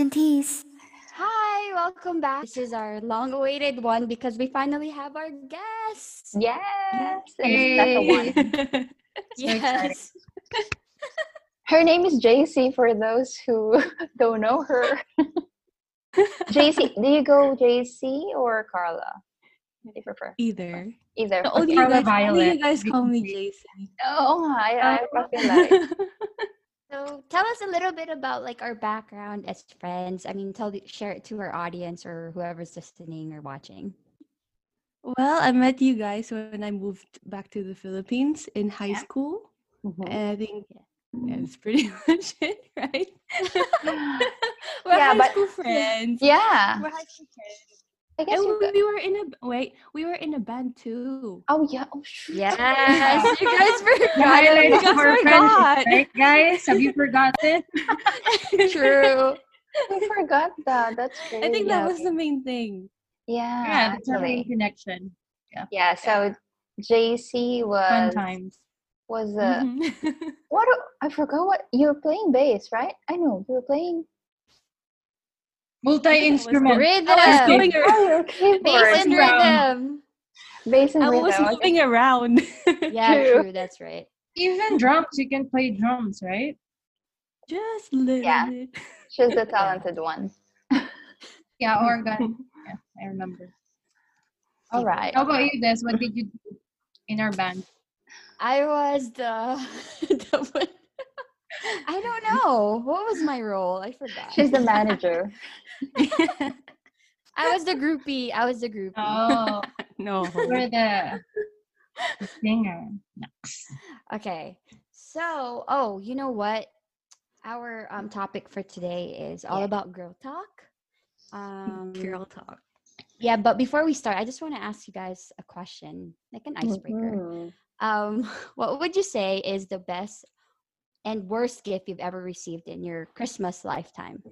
and T's. Hi, welcome back. This is our long awaited one because we finally have our guest. Yes, and it's not one. Yes. Her name is JC for those who don't know her. JC, do you go JC or Carla? What do you prefer? Either. Either. No, only, Okay. you Carla guys, only Violet. you guys call me JC. Oh, I, I oh. feel like. So tell us a little bit about like our background as friends. I mean, tell the, share it to our audience or whoever's listening or watching. well, I met you guys when I moved back to the Philippines in high Yeah. school. Mhm. And I think that's pretty much it, right? We're Yeah, high but- school friends. Yeah, We're high school friends. I guess And we, were in a wait, we were in a band too. Oh yeah. Oh shoot. Yes, you guys The forgot. highlights guys of our forgot. right, guys? Have you forgotten? True. I forgot that. That's great. I think Yeah. that was the main thing. Yeah. yeah, that's our main connection. Yeah. Yeah. So JC was Fun times. was uh Mhm. what do- I forgot what you were playing bass, right? I know you were playing. Multi instrument. Rhythm. I was going Oh, around. Bass and rhythm. Bass and I was rhythm. okay. moving around. Yeah, True. true. That's right. Even drums, you can play drums, right? Just little Yeah. bit. She's the talented one. Yeah, organ. yeah, I remember. All right. How about you, Des? What did you do in our band? I was the, the one- I don't know. What was my role? I forgot. She's the manager. I was the groupie. I was the groupie. Oh, no. we're the, the singer. No. Okay. So, oh, you know what? Our um topic for today is all Yeah. about girl talk. Um Girl talk. yeah, but before we start, I just want to ask you guys a question, like an icebreaker. Mhm. Um what would you say is the best and worst gift you've ever received in your Christmas lifetime?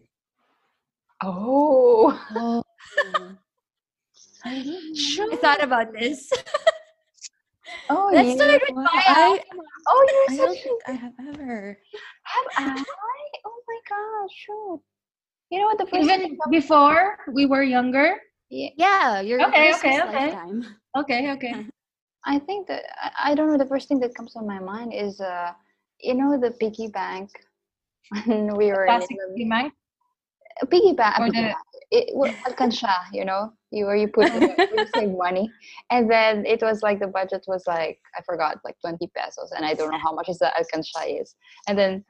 Oh. Oh. I thought about this. Oh, Let's you start with Well, Maya. I, Oh, you're don't such think I have ever. Have I? Oh my gosh, shoot. You know what the first Even thing that- before we were younger? Yeah, Yeah, your Okay, Christmas okay, okay. lifetime. Okay, okay. I think that I, I don't know. The first thing that comes to my mind is uh, you know, the piggy bank. When we were in elementary- Timang? a piggy bank. a Or piggy the- bank. It was you know, you where you put you save money, and then it was like the budget was like I forgot like twenty pesos, and I don't know how much is the alkansya is, and then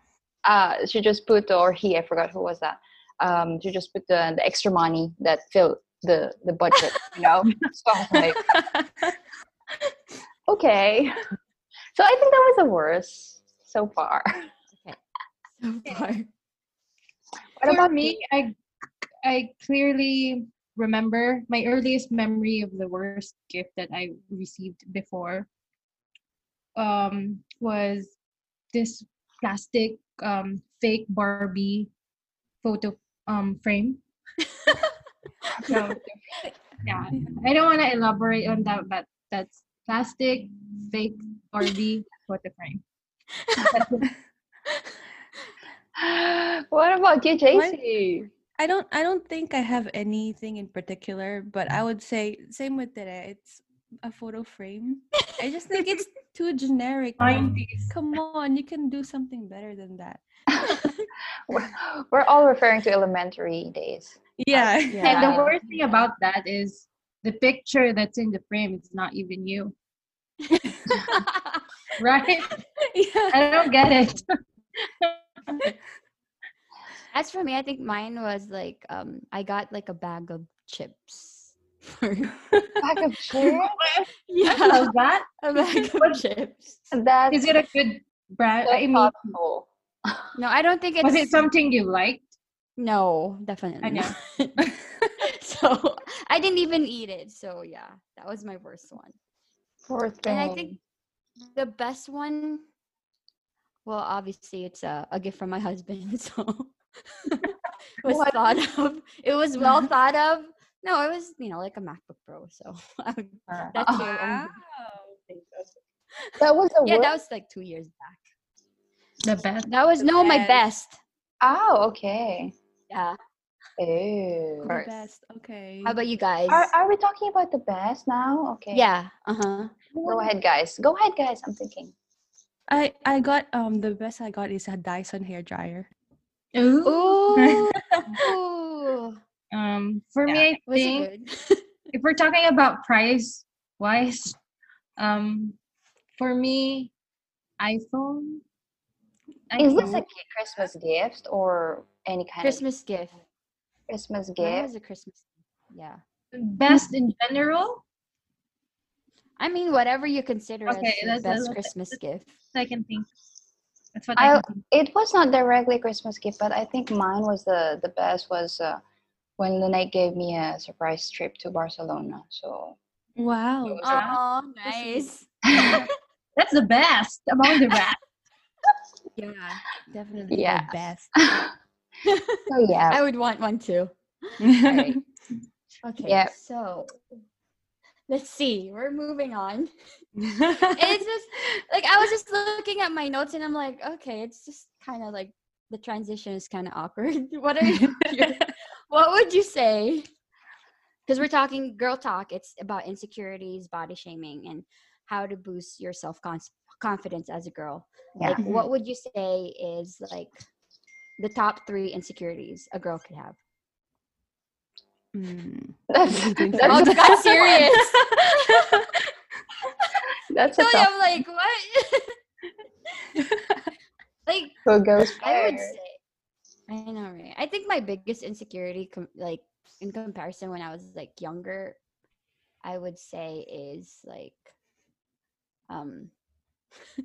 uh, she just put or he I forgot who was that. Um, she just put the, the extra money that filled the the budget, you know. so like, okay. So I think that was the worst so far. So far. What about me, I I clearly remember my earliest memory of the worst gift that I received before um was this plastic um fake Barbie photo um frame. so yeah, I don't want to elaborate on that, but that's plastic fake Barbie photo frame. That's it. what about you, JC? I don't. I don't think I have anything in particular, but I would say same with Tere. It's a photo frame. I just think it's too generic. 90s. Come on, you can do something better than that. we're, we're all referring to elementary days. Yeah. And Yeah. the worst thing about that is the picture that's in the frame is not even you. Right? yeah. I don't get it. As for me, I think mine was like um I got like a bag of chips. for- Bag of chips? yeah, How's that? a bag of What- chips. That's Is it a good brand? so I mean, thoughtful. No, I don't think it's was it something you liked? No, definitely I know. not. so I didn't even eat it. So yeah, that was my worst one. Poor thing. And I think the best one, well, obviously it's a, a gift from my husband. So it was What? thought of. It was well thought of. No, it was you know like a MacBook Pro. So would- Uh, that's oh, Wow. that was Yeah, worst. that was like two years back. The best. That was The no my best. best. Oh, okay. Yeah. Ew. The best. Okay. How about you guys? Are, are we talking about the best now? Okay. yeah. Uh huh. Go ahead, guys. Go ahead, guys. I'm thinking. I I got um the best I got is a Dyson hair dryer. Ooh. Ooh. Um, for Yeah. me, I think good? if we're talking about price wise, um, for me, iPhone. Is this a Christmas gift or any kind of Christmas gift. of Christmas Mine gift? was a Christmas. Yeah. best in general? I mean, whatever you consider Okay, as the that's- best that's- Christmas gift. I can think. That's what I, I think. it was not directly Christmas gift, but I think mine was the the best was uh, when Lynette gave me a surprise trip to Barcelona. So Wow. Oh, nice. nice. That's the best among the best. Yeah, definitely Yes. the best. so oh, yeah, I would want one too. Alright. Okay. Yeah. So let's see. We're moving on. it's just like I was just looking at my notes and I'm like, okay, it's just kind of like the transition is kind of awkward. what are you? what would you say? Because we're talking girl talk. It's about insecurities, body shaming, and how to boost your self confidence as a girl. yeah. Like, what would you say is like the top three insecurities a girl could have? Mm. That's Really good Oh, that's, got serious. that's a so tough I'm like, what? like, who goes I would say, I know, right? I think my biggest insecurity, com- like in comparison when I was like younger, I would say is like, um,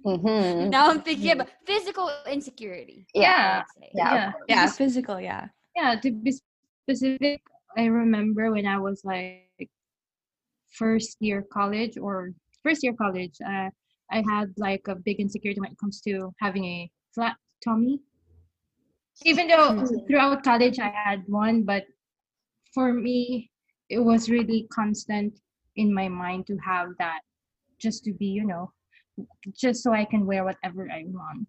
Mhm. now I'm thinking about physical insecurity. Yeah, yeah, Yeah. yeah, physical. Yeah. yeah to be specific i remember when i was like first year college or first year college uh, i had like a big insecurity when it comes to having a flat tummy even though Mhm. throughout college i had one but for me it was really constant in my mind to have that just to be you know just so i can wear whatever i want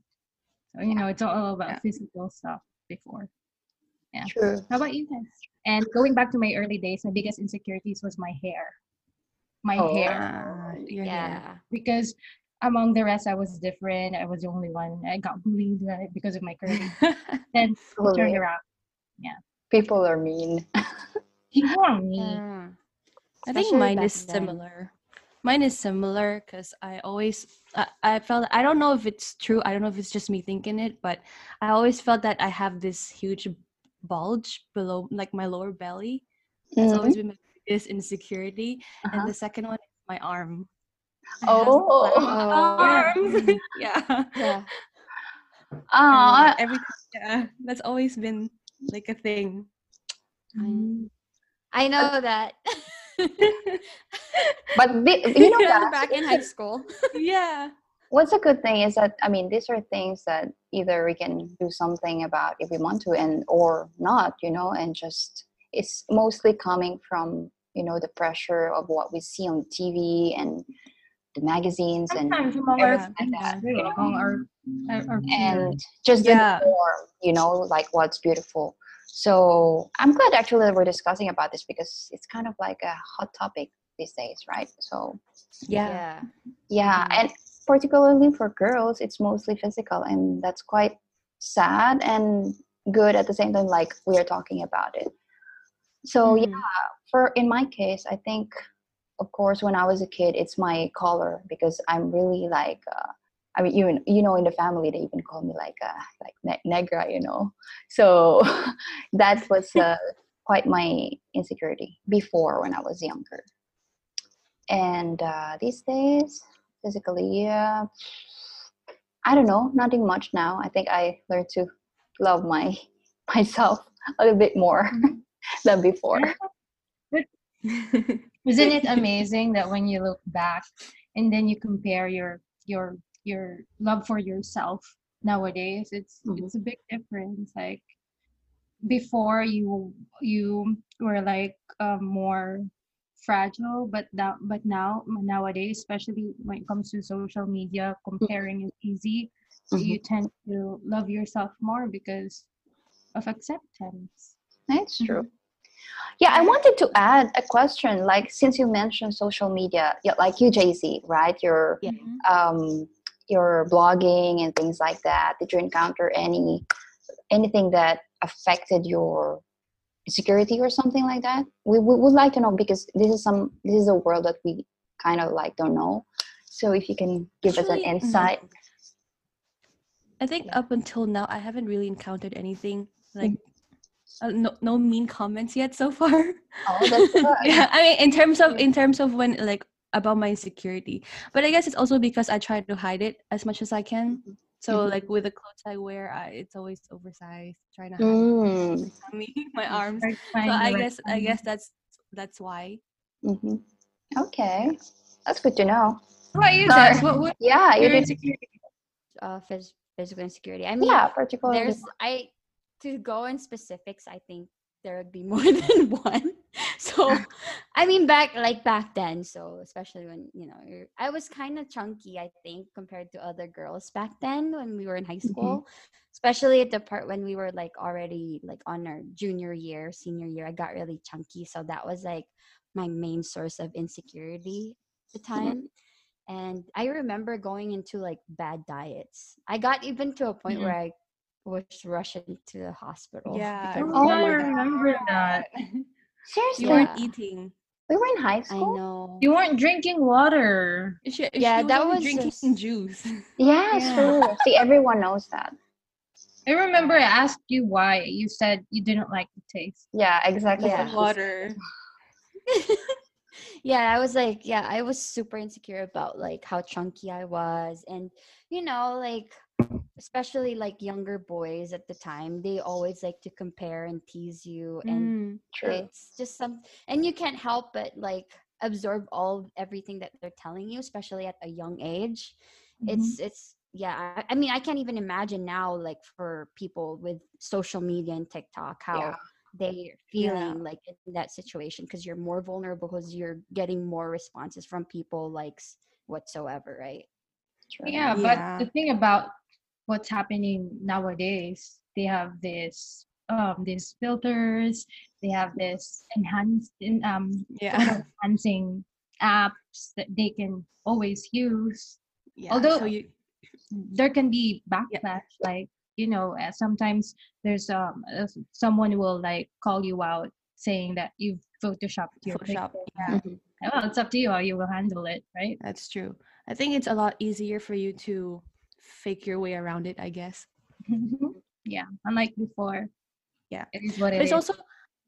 so you know it's all about Yeah. physical stuff before yeah True. how about you guys? And going back to my early days, my biggest insecurities was my hair. My Oh. hair. Uh, your hair. Yeah. Because among the rest, I was different. I was the only one. I got bullied uh, because of my curly. then it turned Bullied. around. People are mean. People are mean. Yeah. I think mine back is then. similar. Mine is similar because I always I, I felt I don't know if it's true. I don't know if it's just me thinking it, but I always felt that I have this huge bulge below like my lower belly. That's Mhm. always been my biggest insecurity. Uh-huh. And the second one is my arm. Oh. Oh. arms. yeah. Yeah. And, Aw, uh, every yeah, that's always been like a thing. I, I know that. but the, you know that back in high school. yeah. what's a good thing is that I mean these are things that either we can do something about if we want to and or not, you know, and just it's mostly coming from you know the pressure of what we see on TV and the magazines and Sometimes among our everything like that, friends, too, our, our, our and just the Yeah. norm, you know, like what's beautiful. So I'm glad actually that we're discussing about this because it's kind of like a hot topic these days, right? So Yeah. yeah, Mhm. and particularly for girls, it's mostly physical, and that's quite sad and good at the same time. Like we are talking about it. So Mhm. yeah, for in my case, I think, of course, when I was a kid, it's my color because I'm really like. Uh, I mean, even you know, in the family, they even call me like uh, like ne- negra, you know. So that was uh, quite my insecurity before when I was younger. And uh, these days, physically, yeah, I don't know, nothing much now. I think I learned to love my myself a little bit more than before. Isn't it amazing that when you look back and then you compare your your your love for yourself nowadays, it's Mhm. it's a big difference. Like before you you were like uh, more fragile, but now but now nowadays, especially when it comes to social media, comparing is easy. Mhm. You tend to love yourself more because of acceptance. That's Mm-hmm. true. Yeah, I wanted to add a question. Like, since you mentioned social media, yeah, like you, JC, right? Your Yeah. um, your blogging and things like that. Did you encounter any anything that affected your security or something like that? We, we would like to know because this is some this is a world that we kind of like don't know. So if you can give us an Actually, mhm. insight. I think up until now, I haven't really encountered anything like uh, no no mean comments yet so far. Oh, yeah, I mean, in terms of in terms of when like about my insecurity, but I guess it's also because I try to hide it as much as I can. So Mhm. like with the clothes I wear, I, it's always oversized, trying to hide Mm, my tummy, my arms. So I guess I guess that's that's why. Mm-hmm. Okay, that's good to know. What about you, What, what Yeah, you your insecurity? Uh, phys- physical insecurity. I mean, Yeah, particularly. there's I to go in specifics. I think there would be more than one. So, I mean, back like back then. So especially when you know you're, I was kind of chunky. I think compared to other girls back then when we were in high school. Especially at the part when we were like already like on our junior year, senior year, I got really chunky. So that was like my main source of insecurity at the time. And I remember going into like bad diets. I got even to a point Mhm. where I was rushing to the hospital. Yeah, because Oh, of my I that. remember that. Seriously, You weren't eating. we were in high I school. know. You weren't drinking water. She, Yeah, she that was drinking just- juice. Yeah, Yeah. true. See, everyone knows that. I remember I asked you why. You said you didn't like the taste. Yeah, exactly. Yeah. Water. yeah, I was like, yeah, I was super insecure about like how chunky I was. And, you know, like, especially like younger boys at the time, they always like to compare and tease you. And Mm. True. it's just some, and you can't help but like absorb all everything that they're telling you, especially at a young age. Mm-hmm. It's, it's, yeah, I, I mean, I can't even imagine now, like, for people with social media and TikTok, how Yeah. they're feeling like in that situation because you're more vulnerable because you're getting more responses from people likes whatsoever right True. Yeah, Yeah. but the thing about what's happening nowadays, they have this um these filters, they have this enhanced um Yeah. enhancing apps that they can always use. yeah. Although- so you, There can be backlash, like you know, uh, sometimes there's um uh, someone will like call you out saying that you've photoshopped your Photoshop, picture. yeah. Mhm. Well, it's up to you how you will handle it, right? That's true. I think it's a lot easier for you to fake your way around it, I guess. yeah, unlike before. Yeah. it is what it it's is. also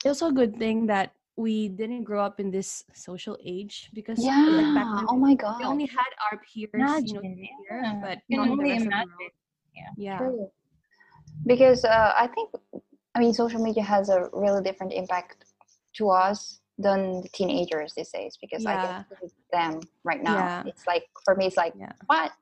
it's also a good thing that we didn't grow up in this social age because like Yeah. back then Oh my god, we only had our peers, you know, here, yeah. but You not only rest of the imagine. world. Yeah. True. Because uh, I think, I mean, social media has a really different impact to us than the teenagers these days. Because I can see them right now. Yeah. It's like for me, it's like Yeah. what?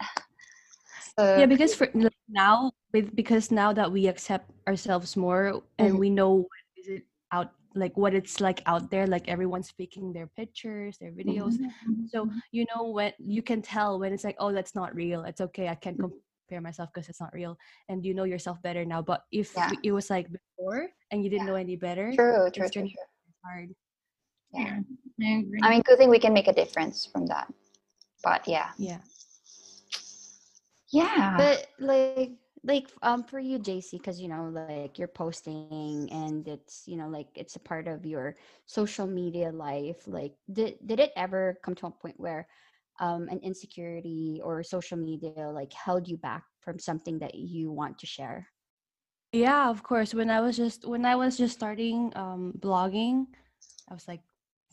So, yeah because for now with because now that we accept ourselves more and Mhm. we know what is it out like what it's like out there like everyone's picking their pictures their videos Mhm. so you know when you can tell when it's like oh that's not real it's okay i can't compare myself because it's not real and you know yourself better now but if Yeah. it was like before and you didn't know any better true, true, it's true, true. be hard Yeah. I agree. I mean, good thing we can make a difference from that. But yeah, yeah yeah. but like like um for you jc because you know like you're posting and it's you know like it's a part of your social media life like did did it ever come to a point where um an insecurity or social media like held you back from something that you want to share yeah of course when i was just when i was just starting um blogging i was like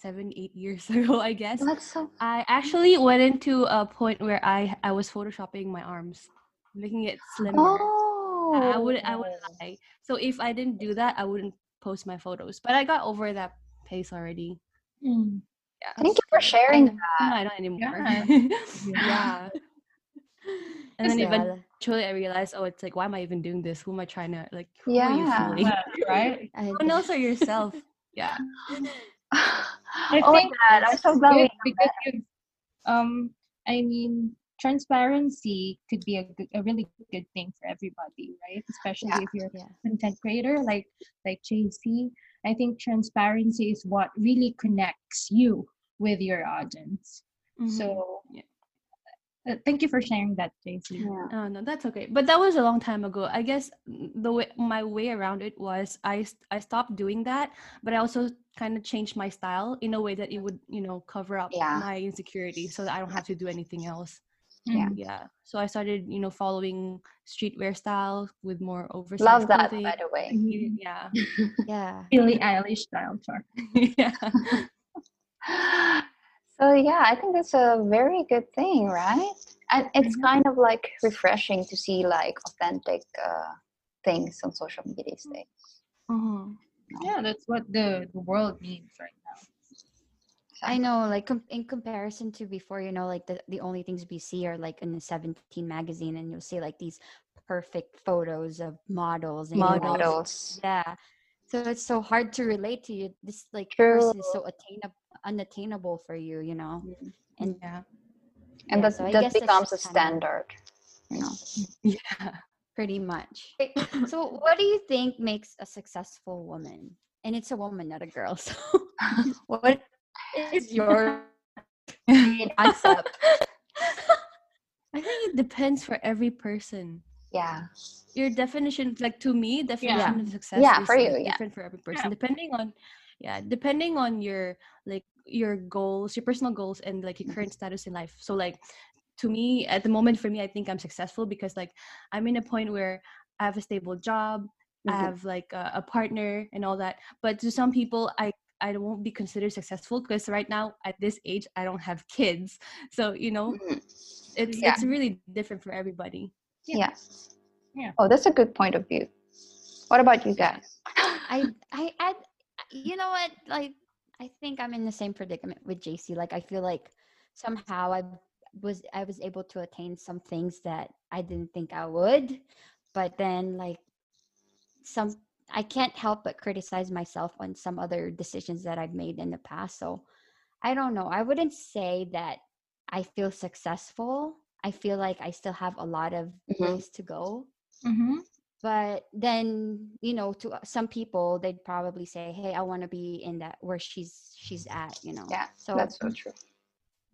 seven eight years ago i guess That's so. I actually went into a point where I I was photoshopping my arms, making it slimmer. Oh. I I would I would lie. So if I didn't do that, I wouldn't post my photos. But I got over that pace already. Mm. Yeah. Thank you for sharing know. that. No, I don't anymore. Yeah. yeah. And then Yeah. eventually I realized, oh, it's like, why am I even doing this? Who am I trying to like? Who are you Yeah. fooling? Yeah, right? I Who knows or yourself? Yeah. I oh think god, I'm so glad because you've, um, I mean, transparency could be a, good, a really good thing for everybody, right? Especially Yeah. if you're yeah a content creator like like JC. I think transparency is what really connects you with your audience. Mhm. So, Yeah. Uh, thank you for sharing that, JC. Yeah. Oh no, that's okay. But that was a long time ago. I guess the way my way around it was I I stopped doing that, but I also kind of changed my style in a way that it would you know cover up Yeah. my insecurity, so that I don't have to do anything else. Yeah. Mm. Yeah. So I started you know following streetwear style with more oversized Love that, clothing. by the way. Mhm. Yeah. Yeah. Billie Eilish style chart. yeah. So yeah, I think that's a very good thing, right? And it's Mhm. kind of like refreshing to see like authentic uh, things on social media these days. Mhm. Yeah, that's what the, the world needs right now. I know, like com- in comparison to before, you know, like the, the only things we see are like in the 17 magazine, and you'll see like these perfect photos of models and Models. Models. Yeah. So it's so hard to relate to you. This like True. person is so attainable, unattainable for you, you know. Mm-hmm. And Yeah. And yeah, that, so that becomes a standard, you know. Yeah. pretty much. so, what do you think makes a successful woman? And it's a woman, not a girl. So, what is your concept? I think it depends for every person. Yeah. your definition like to me definition of success Yeah, is for you, like, yeah. different for every person Yeah. depending on yeah depending on your like your goals your personal goals and like Mm-hmm. your current status in life so like to me at the moment for me i think i'm successful because like i'm in a point where i have a stable job i Mhm. have like a, a partner and all that but to some people i I won't be considered successful because right now at this age I don't have kids. So you know, Mhm. it's Yeah. it's really different for everybody. Yeah. Yeah. Oh, that's a good point of view. What about you guys? I, I, I, you know what? Like, I think I'm in the same predicament with JC. Like, I feel like somehow I was, I was able to attain some things that I didn't think I would, but then like some, I can't help but criticize myself on some other decisions that I've made in the past. So I don't know. I wouldn't say that I feel successful. I feel like I still have a lot of Mhm. ways to go Mm-hmm. But then you know to uh, some people they'd probably say hey i want to be in that where she's she's at you know Yeah, so That's so true.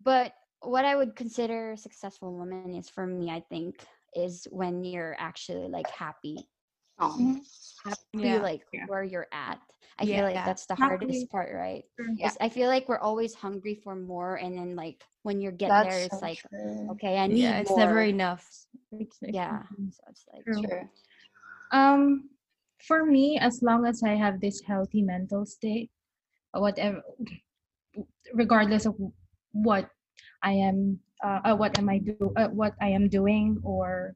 but what i would consider a successful woman is for me i think is when you're actually like happy Oh, happy Yeah. like Yeah. where you're at i feel like Yeah. that's the Happy. hardest part right Yeah. I feel like we're always hungry for more and then like when you get that's there it's so like true. okay i need Yeah, it's more. never enough. yeah so it's like True. True. Um, for me, as long as I have this healthy mental state, whatever, regardless of what I am, uh, uh, what am I do, uh, what I am doing, or,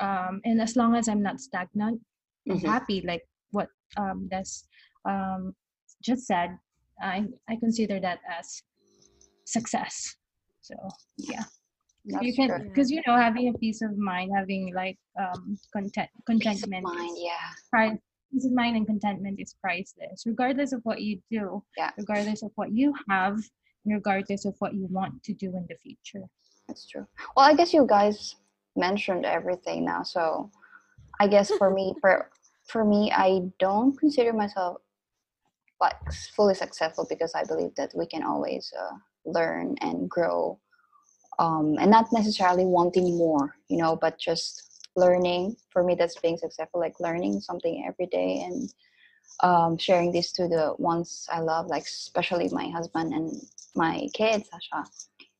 um, and as long as I'm not stagnant, I'm Mhm. happy. Like what um that's um just said, I I consider that as success. So yeah That's you can because you know having a peace of mind having like um content Peace contentment mind. Yeah. pri- peace of mind and contentment is priceless regardless of what you do Yeah. regardless of what you have and regardless of what you want to do in the future That's true. Well, I guess you guys mentioned everything now. So, I guess for me, for for me, I don't consider myself like fully successful because I believe that we can always uh, learn and grow, um, and not necessarily wanting more, you know, but just learning. For me, that's being successful, like learning something every day and um, sharing this to the ones I love, like especially my husband and my kids, Sasha.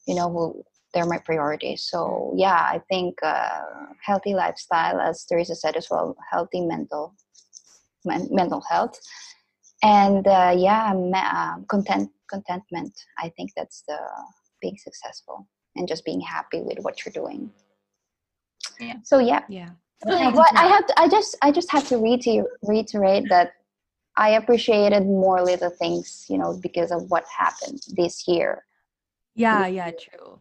You know, who they're my priorities. So yeah, I think uh, healthy lifestyle, as Teresa said as well, healthy mental men- mental health, and uh, yeah, um, content contentment. I think that's the being successful and just being happy with what you're doing. Yeah. So yeah, Yeah. what I have, to, I just, I just have to reiter- reiterate that I appreciated more little things, you know, because of what happened this year. Yeah, yeah, true.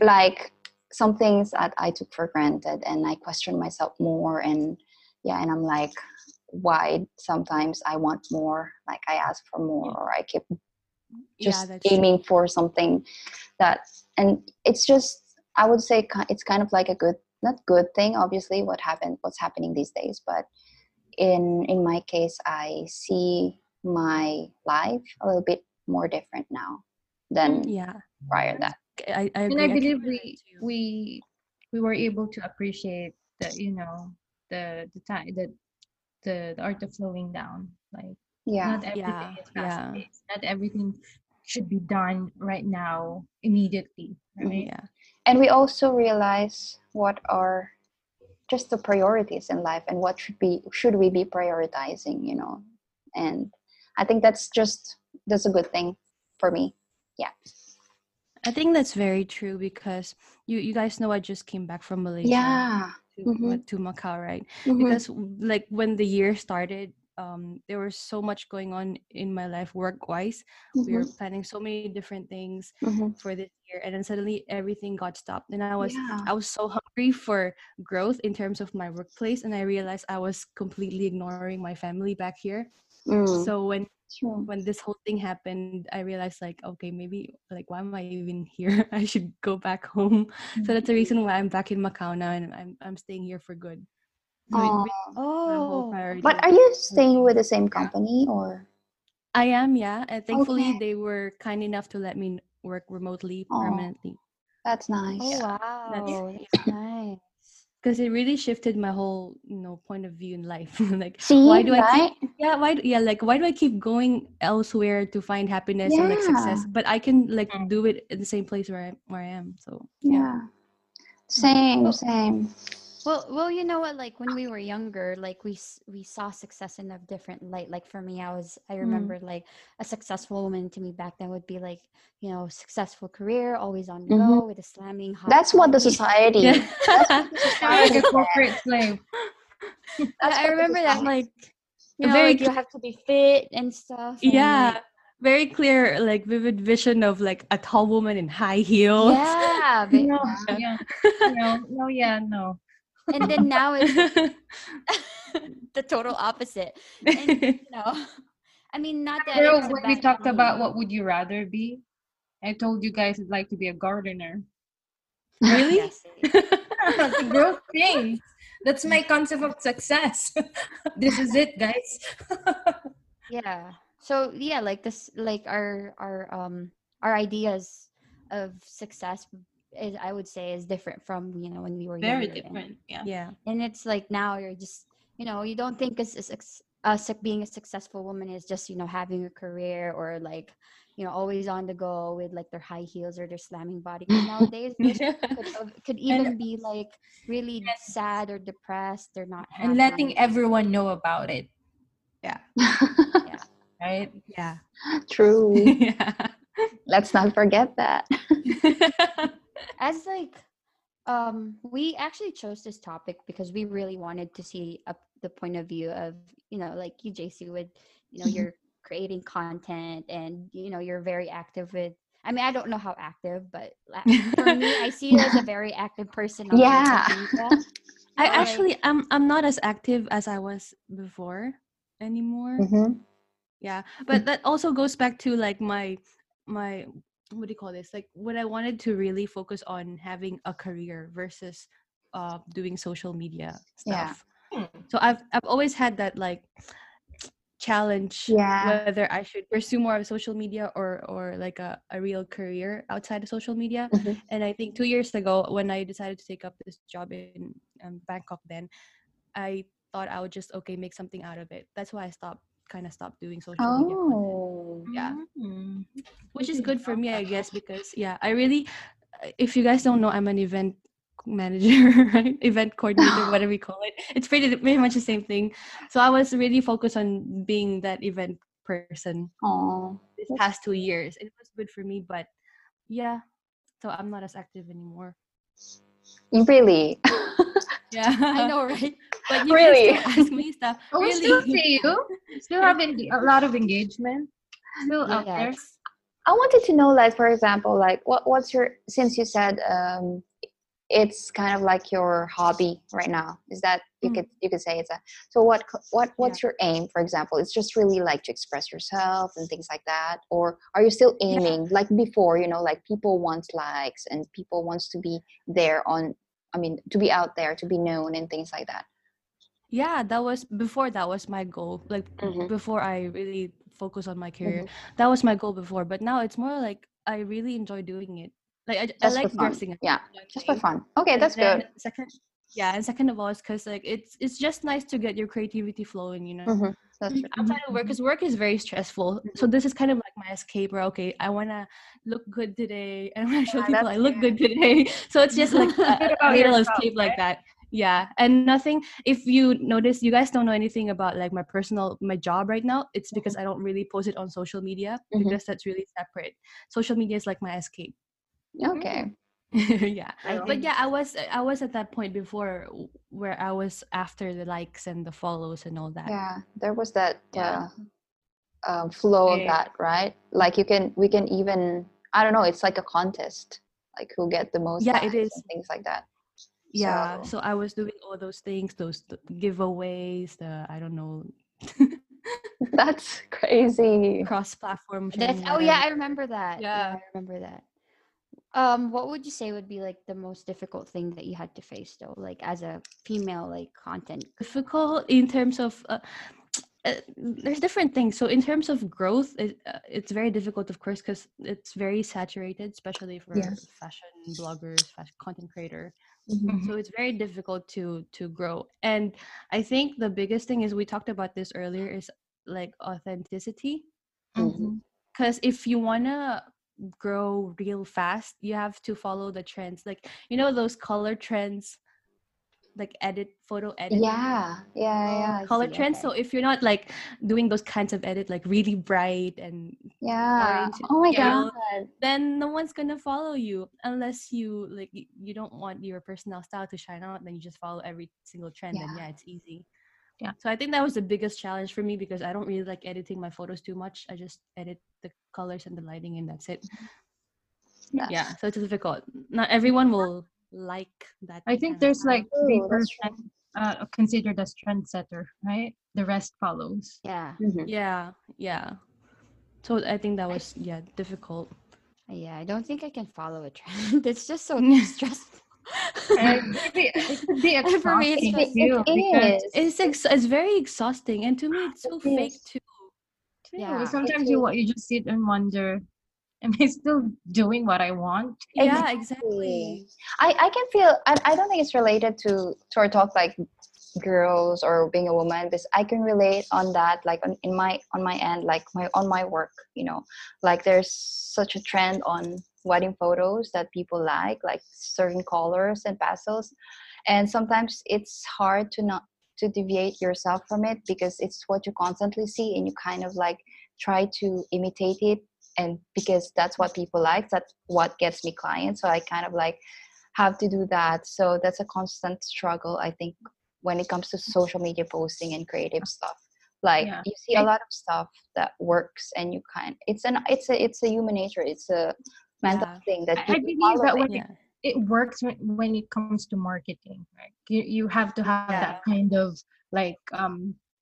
Like some things that I took for granted, and I questioned myself more, and yeah, and I'm like, why sometimes I want more, like I ask for more, or I keep yeah, just true. aiming for something that, and it's just, I would say it's kind of like a good, not good thing, obviously, what happened, what's happening these days, but in in my case, I see my life a little bit more different now than mm, Yeah. prior to that. I, I and. I believe relate we we we were able to appreciate the you know the the time the the, the art of slowing down. Like Yeah. not everything Yeah, is fast yeah. paced. Not everything should be done right now immediately. Right? Yeah. and we also realize what are just the priorities in life and what should be should we be prioritizing you know and i think that's just that's a good thing for me yeah I think that's very true because you you guys know I just came back from Malaysia yeah to, Mhm. to Macau, right? Mhm. Because like when the year started, um, there was so much going on in my life work wise. We were Mhm. planning so many different things Mhm. for this year, and then suddenly everything got stopped. And I was Yeah. I was so hungry for growth in terms of my workplace, and I realized I was completely ignoring my family back here. Mm, So when true. when this whole thing happened, I realized like, okay, maybe like why am I even here? I should go back home. So that's the reason why I'm back in Macau now and I'm I'm staying here for good. So it Aw. really- my whole Oh, but are you staying with the same company or I am, yeah. And thankfully Okay. they were kind enough to let me work remotely Aw. permanently. that's nice oh wow, that's- that's nice. Because it really shifted my whole, you know, point of view in life. like see why do I keep yeah, why yeah, like why do I keep going elsewhere to find happiness or like success? But I can like Mm. do it in the same place where I where I am. So yeah same Well- same Well, well, you know what? Like when we were younger, like we we saw success in a different light. Like for me, I was I remember like a successful woman to me back then would be like you know successful career, always on the Mhm. go with a slamming hot. that's what the body. society. Like a corporate slave. I remember that like you know very like you have to be fit and stuff. and, yeah. like, Very clear, like vivid vision of like a tall woman in high heels. yeah. but- No, yeah, no, no, yeah, no. And then now it's the total opposite. And you know, I mean, not that Girl, when we talked thing. about what would you rather be, I told you guys I'd like to be a gardener. really? Yes, That's a growth thing. That's my concept of success. this is it, guys. yeah so yeah like this like our our um our ideas of success is i would say is different from you know when we were Very younger, and- different. Yeah. yeah. and it's like now you're just you know you don't think as as us being a successful woman is just you know having a career or like you know always on the go with like their high heels or their slamming body 'Cause nowadays those could, could even be like really sad or depressed they're not And happy. letting everyone know about it, yeah, yeah. right? yeah. true yeah. let's not forget that as like um we actually chose this topic because we really wanted to see up the point of view of you know like you JC with you know Mhm. you're creating content and you know you're very active with I mean I don't know how active but for me I see you as a very active person on Yeah. I Like, actually I'm I'm not as active as I was before anymore. Mhm. Yeah. But that also goes back to like my my what do you call this? Like what I wanted to really focus on having a career versus uh doing social media stuff. Yeah. stuff. So I've I've always had that like challenge Yeah. whether I should pursue more of social media or or like a, a real career outside of social media. Mhm. And I think two years ago when I decided to take up this job in um, Bangkok then I thought I would just okay make something out of it. That's why I stopped kind of stopped doing social media Yeah. Mm. which is good for me i guess because yeah i really if you guys don't know i'm an event manager right? Event coordinator whatever we call it. It's pretty pretty much the same thing. So i was really focused on being that event person oh this past two years. It was good for me but yeah so i'm not as active anymore. Really? Yeah. I know right? But you Really? ask me stuff. Oh, we really? still see you. Still have a lot of engagement. Still out there. I wanted to know, like, for example, like, what what's your since you said um, it's kind of like your hobby right now. Is that you Mm. could you could say it's a so what what what's your aim? For example, it's just really like to express yourself and things like that, or are you still aiming like before? You know, like people want likes and people wants to be there on. I mean, to be out there, to be known, and things like that. yeah that was before that was my goal like Mhm. before i really focus on my career. Mm-hmm. That was my goal before, but now it's more like I really enjoy doing it. Like I, I Just for like dressing. up, Yeah, just for fun. Okay, And that's good. Second, yeah, and second of all, it's because like it's it's just nice to get your creativity flowing. You know, Mhm, That's mm, true. outside of work because work is very stressful so mm-hmm. this is kind of like my escape where okay i want to look good today and i want to show Yeah, people i look good today so it's just like a, little escape like that yeah and nothing if you notice you guys don't know anything about like my personal my job right now it's because i don't really post it on social media Mhm. because that's really separate social media is like my escape Okay. yeah but yeah i was i was at that point before where i was after the likes and the follows and all that Yeah, there was that Yeah. uh, um, flow of that, right? Like you can, we can even, I don't know, it's like a contest, like who get the most. Yeah, it is and things like that. Yeah So- so i was doing all those things those th- giveaways the i don't know That's crazy. cross platform That's oh yeah, I remember that. Yeah. I remember that. Um, what would you say would be like the most difficult thing that you had to face though, like as a female like content? difficult in terms of uh, uh, there's different things so in terms of growth it, uh, it's very difficult of course because it's very saturated especially for Yes. fashion bloggers fashion content creator Mhm. so it's very difficult to to grow. And i think the biggest thing is we talked about this earlier is like authenticity. Mhm. because if you want to grow real fast you have to follow the trends. Like you know those color trends like edit photo edit Yeah, yeah, yeah, oh, color see, trends okay. so if you're not like doing those kinds of edit like really bright and yeah. orange Oh my yellow, god. then no one's gonna follow you unless you like you don't want your personal style to shine out then you just follow every single trend and Yeah. yeah it's easy Yeah. so i think that was the biggest challenge for me because i don't really like editing my photos too much i just edit the colors and the lighting and that's it That's- yeah so it's difficult not everyone will like that I think there's like three Ooh, percent uh, considered as trendsetter, right? The rest follows. Yeah. Mhm. yeah yeah so i think that was yeah difficult Yeah, I don't think I can follow a trend. It's just so stressful. And it could be And for me, it's exhausting just- too, It because is. it's ex- it's very exhausting and to me it's so It fake is. too too, Yeah, sometimes you is. you just sit and wonder, am I still doing what I want? yeah Exactly. exactly I, I can feel I, I don't think it's related to to our talk like girls or being a woman because I can relate on that like on in my on my end like my on my work you know like there's such a trend on wedding photos that people like like certain colors and pastels and sometimes it's hard to not to deviate yourself from it because it's what you constantly see and you kind of like try to imitate it and because that's what people like that's what gets me clients so i kind of like have to do that so that's a constant struggle i think when it comes to social media posting and creative stuff like Yeah. you see a lot of stuff that works and you kind it's an it's a it's a human nature it's a mental Yeah. thing that I- I believe that it. when yeah It works when, when it comes to marketing, right? You, you have to have that kind of like um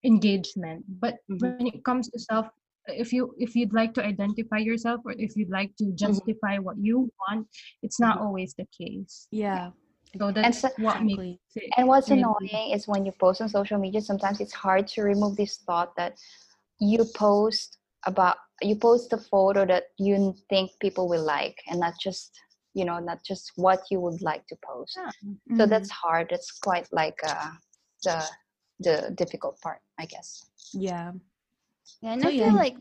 engagement. But Mhm. when it comes to self, if you if you'd like to identify yourself or if you'd like to justify what you want, it's not always the case. yeah So that's so- what exactly makes And what's really- annoying is when you post on social media, sometimes it's hard to remove this thought that you post about you post a photo that you think people will like and not just you know not just what you would like to post. Yeah. So Mhm. that's hard. That's quite like uh, the the difficult part, I guess. yeah Yeah, and So, I feel yeah. like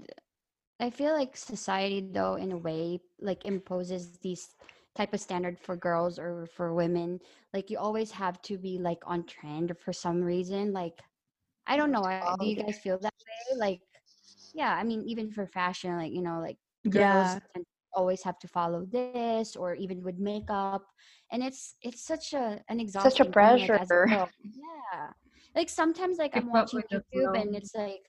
I feel like society though in a way like imposes these type of standard for girls or for women. Like you always have to be like on trend for some reason. Like I don't know. I, do you guys feel that way? Like yeah, I mean even for fashion, like you know, like Yeah. girls tend always have to follow this or even with makeup and it's it's such a an exhausting thing, like, a pressure. girl. yeah like sometimes like i'm watching youtube and it's like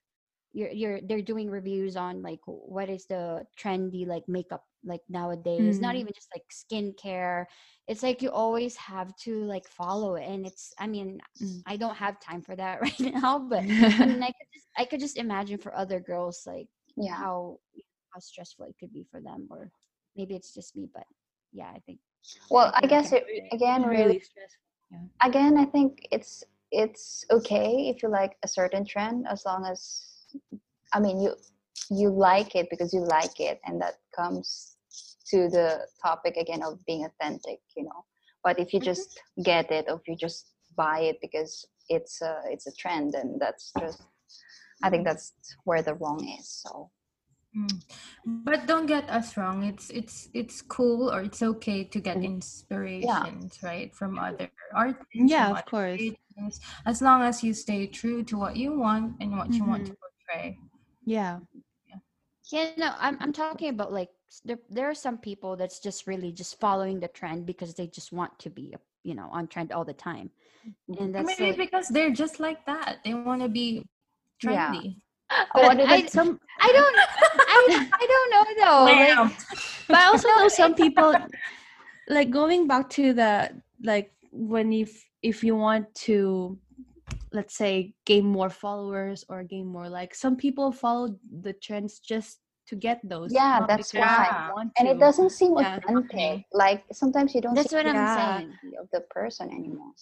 you're you're they're doing reviews on like what is the trendy like makeup like nowadays not Mm. even just like skincare it's like you always have to like follow it and it's i mean Mm. i don't have time for that right now but i mean i could just i could just imagine for other girls like Yeah. how how stressful it could be for them or maybe it's just me but yeah i think Well, I think guess I it again really stressful again I think it's it's okay if you like a certain trend as long as I mean you you like it because you like it and that comes to the topic again of being authentic you know but if you Mhm. just get it or if you just buy it because it's a it's a trend and that's just i think that's where the wrong is so Mm. But don't get us wrong. It's it's it's cool or it's okay to get Mm. inspirations, right, from other artists. Yeah, of course. creators, As long as you stay true to what you want and what you want to portray. Yeah. Yeah, no, I'm I'm talking about like there there are some people that's just really just following the trend because they just want to be you know on trend all the time, mm-hmm. and that's maybe like, because they're just like that. They want to be trendy. Oh, what is I. Some I don't I I don't know though. Like, but I also know some people like going back to the like when if if you want to let's say gain more followers or gain more likes some people follow the trends just to get those Yeah, that's because why. and it doesn't seem Yeah. authentic like sometimes you don't that's see what I'm Yeah. saying. the of the person anymore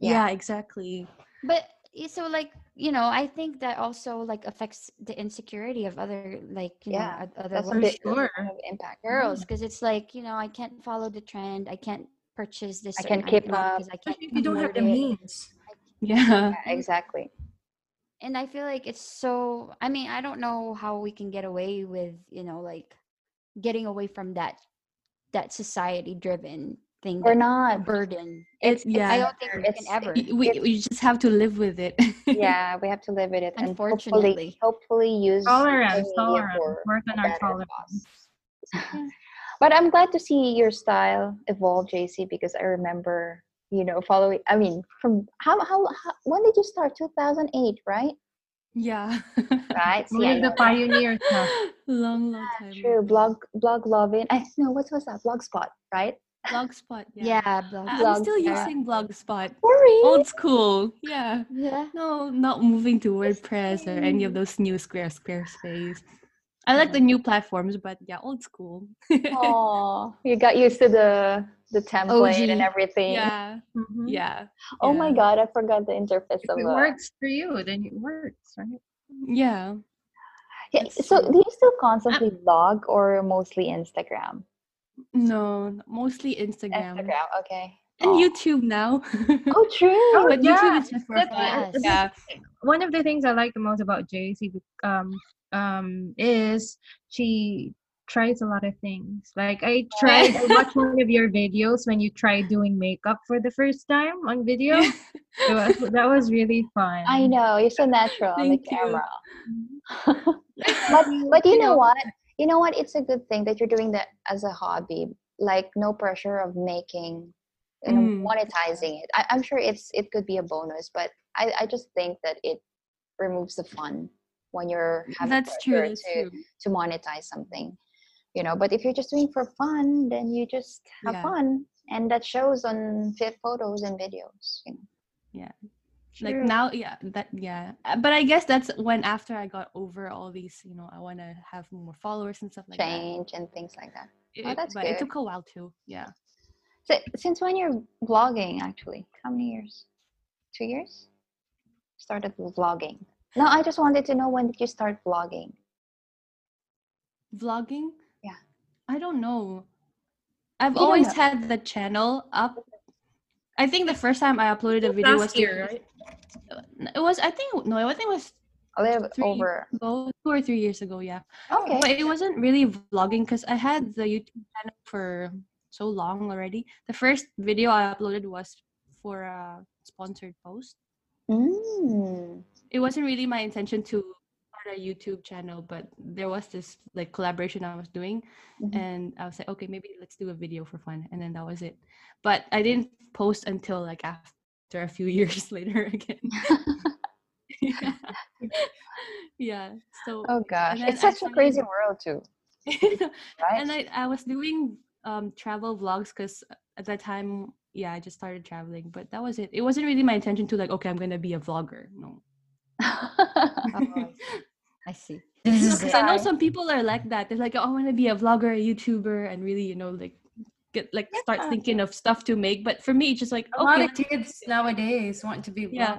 yeah. exactly But y- so like you know, I think that also like affects the insecurity of other like you Yeah, know other that's women, sure. impact girls mm. because it's like you know I can't follow the trend. I can't purchase this. I can't keep item up. because I can't. If you don't have the it. means. Yeah yeah exactly and I feel like it's so. I mean, I don't know how we can get away with you know like getting away from that that society driven thing. we're that not burden. it's yeah. I don't think we can ever. We, we just have to live with it yeah we have to live with it and hopefully Unfortunately. hopefully use Tolerance, tolerance. for Work on our better tolerance. but i'm glad to see your style evolve jc because i remember you know following i mean from how how, how when did you start? 2008 right? Yeah. Right? See, I We're the know. pioneers now. long long time true. blog blog loving i know what was that? Blogspot right? Blogspot yeah, yeah, blog- I- i'm Blog- still yeah. using blogspot. Sorry old school yeah. Yeah. No, not moving to WordPress or any of those new Square Squarespace. I like the new platforms, but yeah, old school. oh you got used to the the template and everything yeah, Mhm. yeah. oh my god i forgot the interface If of it uh, works for you, then it works, right? Yeah. Yeah, That's so true. do you still constantly vlog or mostly Instagram? No, mostly Instagram. Instagram, okay. And Aw. YouTube now. Oh, true. but yeah, YouTube is just for fun. Yeah. One of the things I like the most about JC um um is she tries a lot of things. Like I tried to watch one of your videos when you tried doing makeup for the first time on video. It was, that was really fun. I know you're so natural on the Thank you. camera. but but you know what? You know what? It's a good thing that you're doing that as a hobby. Like no pressure of making, you know, Mm. monetizing it. I, I'm sure it's it could be a bonus, but I I just think that it removes the fun when you're having That's true. pressure That's to true. to monetize something you know but if you're just doing for fun then you just have Yeah. fun and that shows on fit photos and videos you know Yeah. Like now, yeah, that yeah. Uh, But I guess that's when after I got over all these, you know, I want to have more followers and stuff like that. change and things like that It- Oh, that's but it took a while too. Yeah. so since when you're vlogging actually how many years two years started vlogging no i just wanted to know when did you start vlogging Vlogging? Yeah. I don't know. I've You always know. had the channel up. I think the first time I uploaded a video was last year, right? It was I think no, I think it was a little bit over ago, two or three years ago. Yeah, okay but it wasn't really vlogging because I had the YouTube channel for so long already. The first video I uploaded was for a sponsored post. mm. It wasn't really my intention to a YouTube channel, but there was this like collaboration I was doing, Mhm. and I was like, okay, maybe let's do a video for fun, and then that was it. But I didn't post until like after a few years later again. yeah. yeah. So oh gosh it's such a crazy world too right and I, I was doing um travel vlogs because at that time yeah i just started traveling but that was it it wasn't really my intention to like okay i'm gonna be a vlogger no I see. This is because i know some people are like that they're like oh, i want to be a vlogger a youtuber and really you know like get like start thinking of stuff to make but for me it's just like a lot of kids nowadays want to be Yeah. yeah.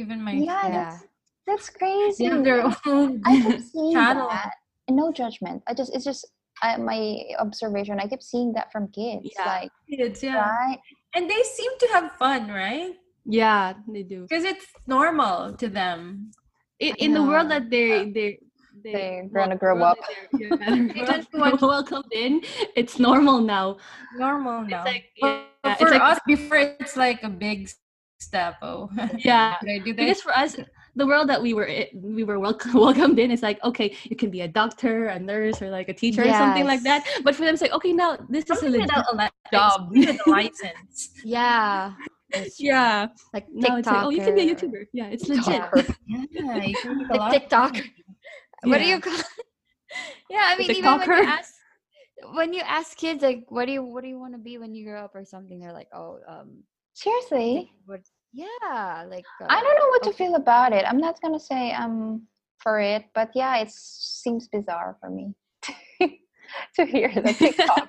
even my Yeah, friends. Yeah. That's crazy. They have their own I keep seeing channel. that. And no judgment. I just it's just I, my observation. I keep seeing that from kids. Yeah. Like Kids, yeah. right? And they seem to have fun, right? Yeah, they do. Because it's normal to them. In, in the world that they're they they They're gonna grow up. that they're- yeah, they're They wel- just want- welcomed in. It's normal now. Normal now. It's like But yeah, it's for like us, before it's like a big step. Oh, yeah. Did I do that? Because for us, the world that we were eh, we were welcome, welcomed in is like okay, you can be a doctor, a nurse, or like a teacher, or something like that. But for them, it's like okay, now this is a Something legit without a job. with a license. Yeah. That's true. yeah. Like Now it's like oh, you can be a YouTuber. Yeah, it's legit. Yeah, you can make a Like lot. TikTok. What do Yeah. you call? yeah, I mean, even when you ask when you ask kids like, what do you what do you want to be when you grow up or something, they're like, oh, um, Seriously. what? Yeah, like uh, I don't know what to feel about it. I'm not gonna say I'm for it, but yeah, it seems bizarre for me to hear the TikTok.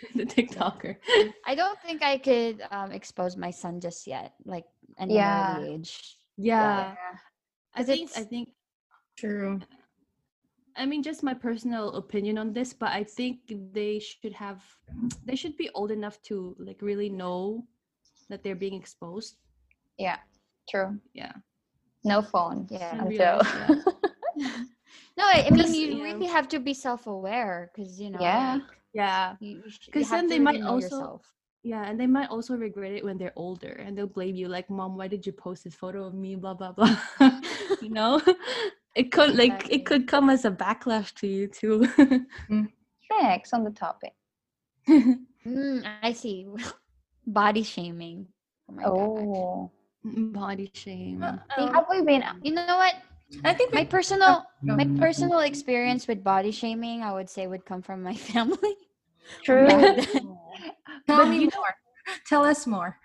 the TikToker. I don't think I could um expose my son just yet, like any Yeah. age. Yeah. i think I think True. I mean, just my personal opinion on this, but I think they should have, they should be old enough to like really know that they're being exposed. yeah, true. Yeah. No phone. Yeah. And Until realize that. No, I, I mean you you know. really have to be self-aware because you know. Yeah. like, Yeah. you, you sh- you 'Cause have then they might also- yourself. Yeah. And they might also regret it when they're older and they'll blame you, like, Mom, why did you post this photo of me? Blah, blah, blah. you know? It could, like, Exactly. it could come as a backlash to you, too. next on the topic. Mm, I see. Body shaming. Oh my god. Oh, Body shame. Uh, have we been? You know what? I think My personal uh, no. my personal experience with body shaming, I would say, would come from my family. True. Tell me more. Tell us more.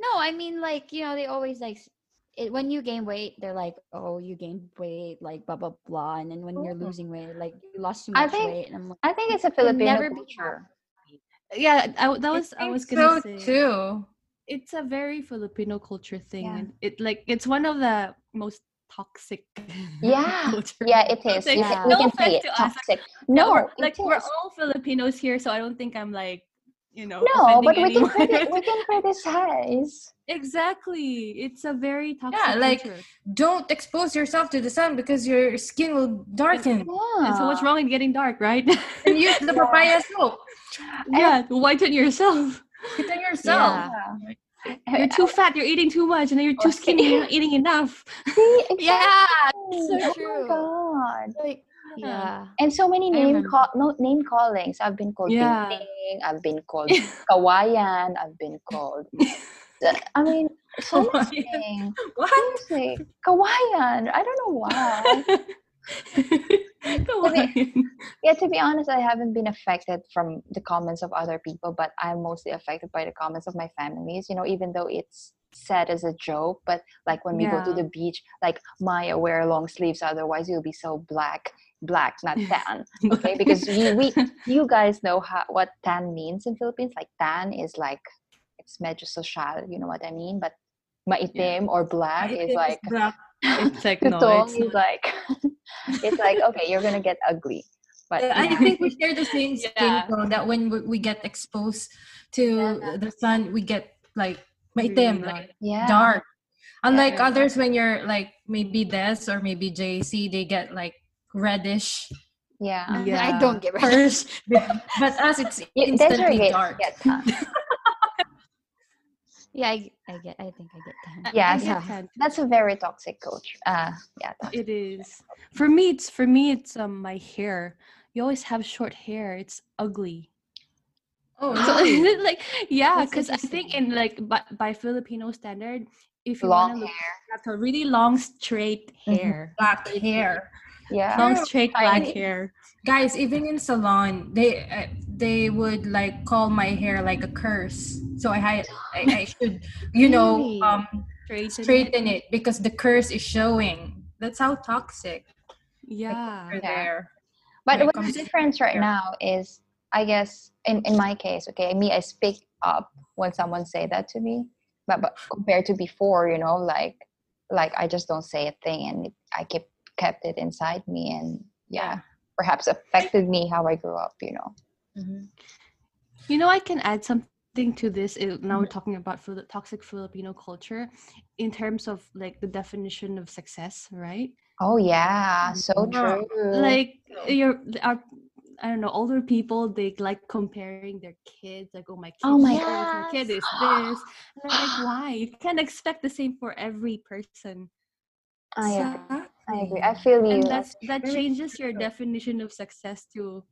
no, I mean like you know they always like it, when you gain weight, they're like, oh, you gained weight, like blah blah blah, and then when you're losing weight, like you lost too I much think- weight, and I'm like, I think it's a can Filipino never be culture. Yeah, I, w- that was, I, think was gonna so say. too. It's a very Filipino culture thing. Yeah. and It like it's one of the most toxic. Yeah. culture. Yeah, it is. Like, Yeah. can, we no can offense it. to us, Toxic. Yeah, No, we're- it like we're all Filipinos here, so I don't think I'm like, you know, No, but offending we can criti- we can criticize. exactly. It's a very toxic Yeah, like- culture. Don't expose yourself to the sun because your skin will darken. Yeah. And so what's wrong in getting dark, right? And use the papaya soap. yeah, whiten yourself. Hit on yourself. Yeah. You're too fat. You're eating too much, and then you're too skinny. You're not eating enough. See, Yeah, exactly. so oh my god. like yeah. And so many name call no name callings. I've been called Yeah. Ting I've been called Kawayan. I've been called. I mean, so much. What? Seriously, Kawayan. I don't know why. On. Yeah, to be honest, I haven't been affected from the comments of other people, but I'm mostly affected by the comments of my families. You know, even though it's said as a joke, but like when we go to the beach, like Maya wear long sleeves, otherwise you'll be so black, black, not tan. Okay, because we, we you guys know how what tan means in Philippines. Like tan is like it's medyo social, you know what I mean? But maitim or black is like black. it's like no, tutong it's is like it's like okay, you're gonna get ugly. But Yeah, I think we share the same skin Yeah. tone that when we, we get exposed to Yeah. the sun, we get like Really maitim, like yeah. dark. Unlike Yeah. others, when you're like maybe Des or maybe JC, they get like reddish. Yeah. I don't get rid But us, it's You, instantly it dark. Gets tan. Yeah, I, I get. I think I get that. Yeah, get yeah. that. That's a very toxic coach. Uh yeah. toxic. It is. For me, it's for me. It's um my hair. You always have short hair. It's ugly. Oh, So like yeah, because I think in like by, by Filipino standard, if you Long want to hair. look, you have to really long straight Mhm. hair, black hair. Yeah. long straight black hair. Guys, even in salon, they uh, they would like call my hair like a curse. So I had I, I should you know um Straighten, it. straighten it because the curse is showing. That's how toxic Yeah. are Yeah. there. But what's the difference right hair. now is I guess in, in my case, okay, me I speak up when someone say that to me. But but compared to before, you know, like like I just don't say a thing, and it, I kept kept it inside me, and yeah, perhaps affected me how I grew up. You know. Mhm. You know, I can add something to this. uh, Now we're talking about Fili- toxic Filipino culture in terms of like the definition of success, right? Oh yeah, so Yeah. true. Like you're our I don't know, older people they like comparing their kids, like, oh my kid, Oh my is this, my kid is this. And I'm like, why? You can't expect the same for every person. I agree. I agree. I feel you. And that's that very changes your definition of success to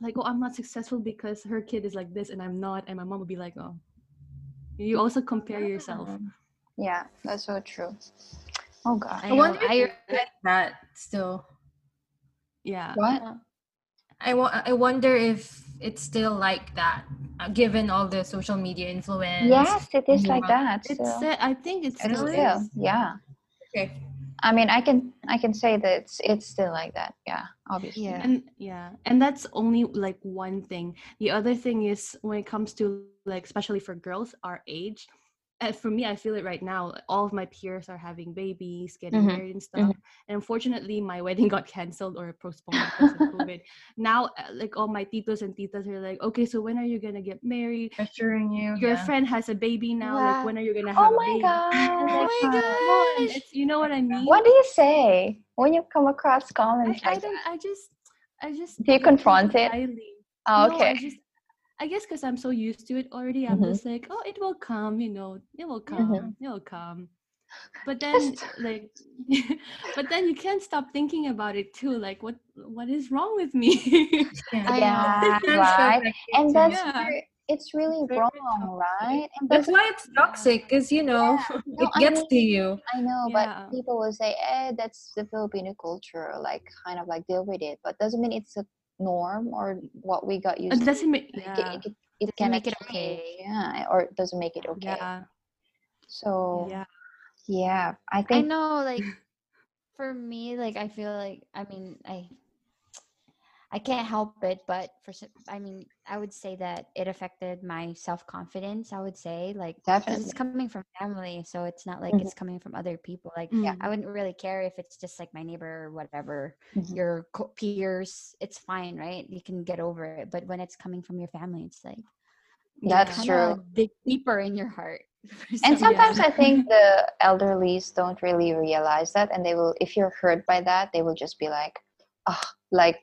like, oh, I'm not successful because her kid is like this and I'm not, and my mom would be like, oh. You also compare yourself. yeah, that's so true. Oh God. I I wonder if I- you're that still. Yeah. What? I wa- I wonder if it's still like that, uh, given all the social media influence. Yes, it is like Yeah. that. It's still. uh, I think it's It's still still, is. yeah. Okay. I mean, I can I can say that it's it's still like that. Yeah, obviously. Yeah. and yeah and that's only like one thing the other thing is when it comes to like especially for girls our age for me i feel it right now all of my peers are having babies getting Mhm, married and stuff and unfortunately my wedding got canceled or postponed because of covid now uh, like all my titos and titas are like okay so when are you gonna get married Assuring you. your yeah. friend has a baby now like when are you gonna have Oh a my baby god. And Oh like, my gosh. it's, you know what i mean What do you say when you come across comments I like that? i just i just Do you confront it? Oh, No, okay. I just, I guess because I'm so used to it already, I'm Mhm. just like, oh, it will come, you know, it will Mhm. come, it will come. But then, like, but then you can't stop thinking about it too. Like, what, what is wrong with me? Yeah. I yeah, right. And that's Yeah. where it's really wrong, right? And That's that's why it's toxic, because you know No, it I gets to mean, you. I know, Yeah. but people will say, "Eh, that's the Filipino culture." Like, kind of like deal with it, but doesn't mean it's a norm or what we got used it to. doesn't make, yeah, it, it, it Doesn't cannot make it okay. Yeah, or it doesn't make it okay. yeah, So yeah. yeah, I think. I know, like for me, like I feel like I mean I I can't help it, but for I mean I would say that it affected my self confidence. I would say like 'cause definitely. it's coming from family, so it's not like Mhm. it's coming from other people. Like Mm. I wouldn't really care if it's just like my neighbor or whatever, Mhm. your co- peers. It's fine, right? You can get over it. But when it's coming from your family, it's like That's true. Dig deeper in your heart. And sometimes. I think the elderlies don't really realize that, and they will, if you're hurt by that, they will just be like, "Ah, like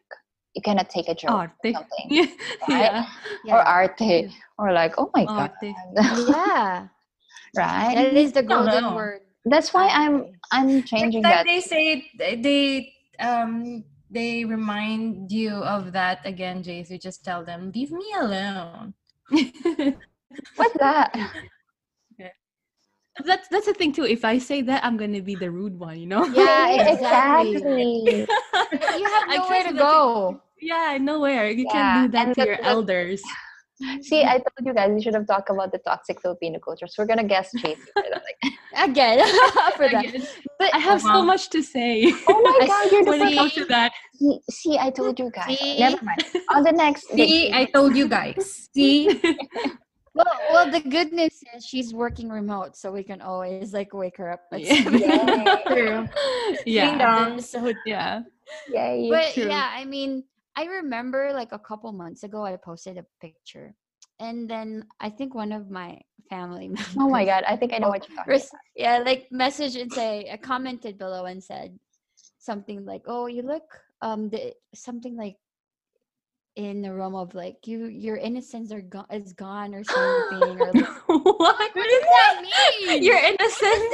you cannot take a joke or something, Yeah, right? yeah. or yeah. arte, or like, oh my god, yeah. right? That is the don't golden word. That's why I'm I'm changing Next that. they say they um they remind you of that again, JC. You just tell them, leave me alone. What's that? that's that's the thing too. If I say that, I'm gonna be the rude one, you know. Yeah, exactly. exactly. You have nowhere to go. Yeah, nowhere. You Yeah, can't do that and to that- your that- elders. See, I told you guys you should have talked about the toxic Filipino culture. So we're gonna guess JC for that. Like, Again, for that. Again, But I have so uh-huh. much to say oh my god, you're the when it comes See? to that. See, see, I told you guys. See? Never mind. On the next See, I told you guys. See, Well, well, the good news is she's working remote, so we can always like wake her up. At Yeah. True. yeah, dong. So, yeah. Yay. but True. yeah, I mean, I remember like a couple months ago, I posted a picture, and then I think one of my family members. oh my god, I think I know what you're talking about. yeah, like message and say, I commented below and said something like, "Oh, you look um the something like." In the realm of like you, your innocence are gone is gone or something, or like, what? what does that mean? You're innocent.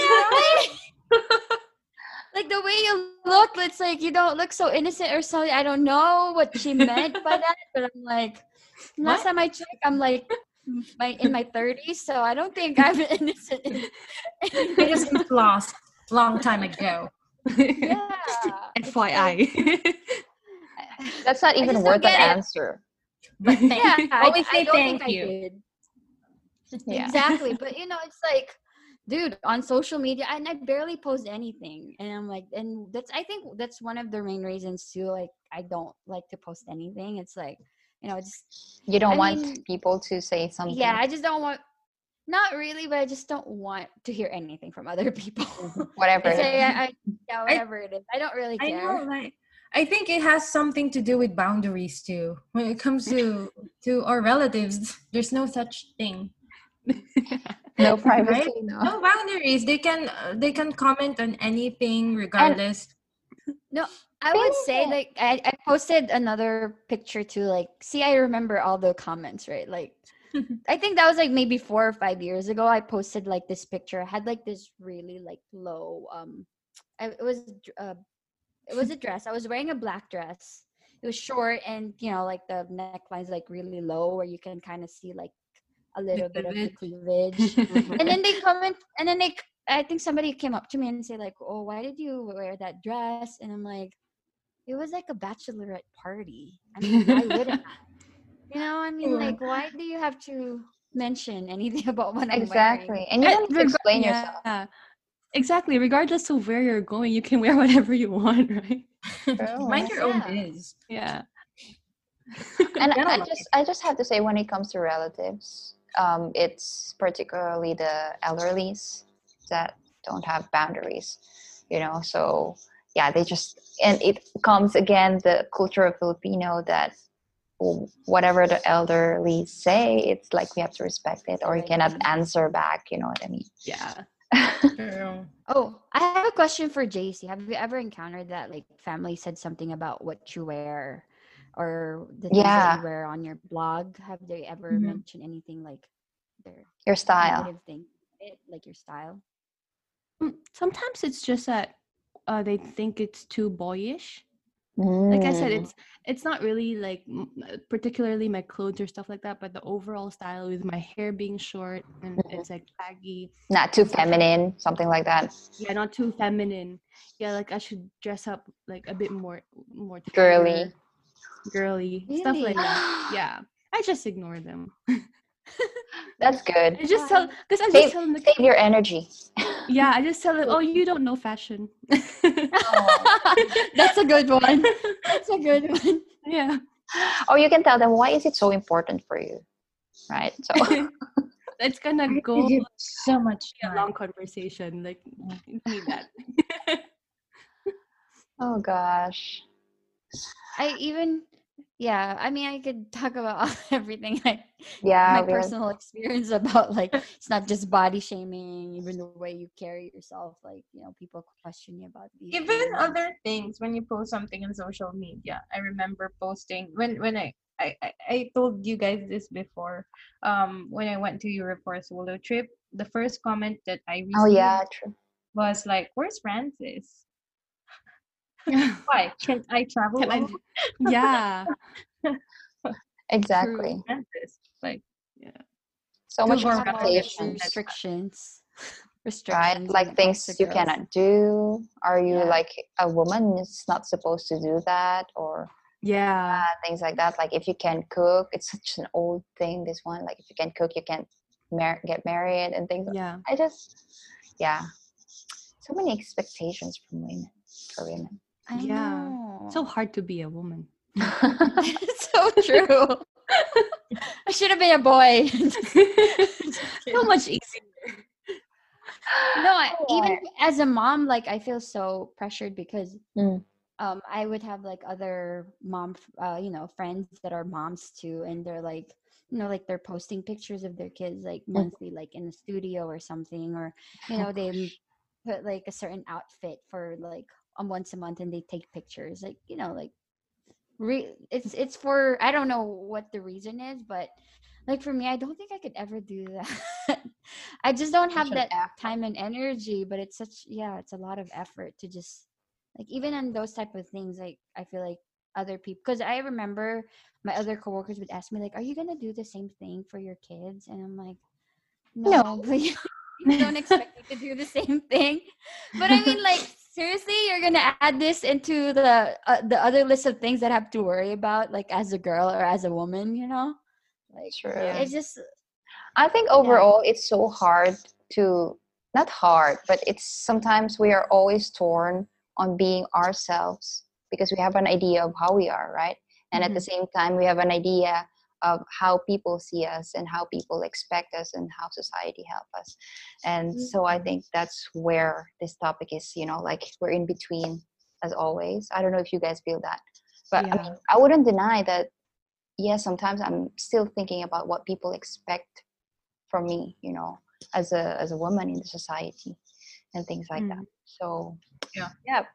Like the way you look, it's like you don't look so innocent or something. I don't know what she meant by that, but I'm like, last What? time I checked, I'm like my in my 30s, so I don't think I'm innocent. innocence lost long time ago. yeah. FYI. That's not even just don't worth an it. answer. But thank yeah, you. I, Always I don't thank think you. I did. Yeah. Exactly, but you know, it's like, dude, on social media, and I barely post anything, and I'm like, and that's I think that's one of the main reasons too. Like, I don't like to post anything. It's like, you know, just You don't I want mean, people to say something. yeah, I just don't want Not really, but I just don't want to hear anything from other people. Whatever. I it. I, I, yeah, whatever it is. I don't really I care. know, like I think it has something to do with boundaries too. When it comes to to our relatives, there's no such thing. No privacy. No. No boundaries. They can uh, they can comment on anything regardless. No, I would say like I, I posted another picture too. Like, see, I remember all the comments, right? Like, I think that was like maybe four or five years ago. I posted like this picture. I had like this really like low. Um, I, it was dr- uh, it was a dress. I was wearing a black dress. It was short and you know like the neckline's like really low, where you can kind of see like a little bit of the cleavage. and then they comment, and then they, I think somebody came up to me and say like, "Oh, why did you wear that dress?" And I'm like, "It was like a bachelorette party. I mean, why wouldn't I? You know, I mean, Yeah. like, why do you have to mention anything about what I'm wearing?" Exactly. And you don't have to reg- explain yourself. yeah, Exactly. Regardless of where you're going, you can wear whatever you want, right? Mind your own Yeah. biz. Yeah. and Yeah. I just I just have to say when it comes to relatives, um, it's particularly the elderlies that don't have boundaries, you know. So yeah, they just and it comes again the culture of Filipino that whatever the elderly say, it's like we have to respect it, or you cannot answer back. You know what I mean? Yeah. Oh, I have a question for JC. Have you ever encountered that like family said something about what you wear or the things that you wear on your blog? Have they ever Mhm. mentioned anything like their Your style. thing, like your style? Mm, Sometimes it's just that uh, they think it's too boyish. Like I said, Mm. it's it's not really like uh, particularly my clothes or stuff like that, but the overall style with my hair being short and Mhm. it's like baggy. not too feminine, something like that. Yeah, not too feminine. Yeah, like I should dress up like a bit more more Girly. Girly stuff like that. Yeah, I just ignore them. That's good. I just tell because I Save- just tell them like, Save your energy. yeah, I just tell them, oh, you don't know fashion. That's a good one. That's a good one. yeah. or you can tell them why is it so important for you right so it's gonna go so much a long conversation. Like you need that. oh gosh I even, yeah. I mean, I could talk about everything. Like yeah my personal experience about like it's not just body shaming, even the way you carry yourself. Like you know, people question you about these. even things. other things when you post something on social media i remember posting when when i I, I- I told you guys this before. Um, when I went to Europe for a solo trip, the first comment that I received oh yeah true was like, "Where's Francis? Why can't I travel Can I yeah. exactly Francis?" Like, so much more all restrictions. right like when it comes things to you cannot do are you Yeah. like a woman is not supposed to do that or Yeah. uh, things like that like if you can cook it's such an old thing this one like if you can cook you can mar- get married and things Yeah. i just yeah so many expectations from women for women I Yeah. know. So hard to be a woman. So true. I should have been a boy. so much easier. no, I, even as a mom, like I feel so pressured because Mm. um I would have like other mom, uh, you know, friends that are moms too, and they're like, you know, like they're posting pictures of their kids like monthly, like in the studio or something, or you know, they put like a certain outfit for like um, once a month, and they take pictures, like you know, like re- it's it's for I don't know what the reason is, but like for me, I don't think I could ever do that. I just don't have that effort. time and energy, but it's such yeah, it's a lot of effort to just like even on those type of things. Like I feel like other people because I remember my other coworkers would ask me like, "Are you gonna do the same thing for your kids?" And I'm like, "No, No. please." you don't expect me to do the same thing but i mean like seriously you're gonna add this into the uh, the other list of things that I have to worry about like as a girl or as a woman you know like True. it's just I think overall it's so hard to not hard, but it's sometimes we are always torn on being ourselves because we have an idea of how we are, right? And at the same time we have an idea of how people see us and how people expect us and how society help us. And mm-hmm. so i think that's where this topic is you know like we're in between as always. I don't know if you guys feel that but I, mean, I wouldn't deny that yes sometimes i'm still thinking about what people expect from me you know as a as a woman in the society and things like that. Mm. So Yeah. yep.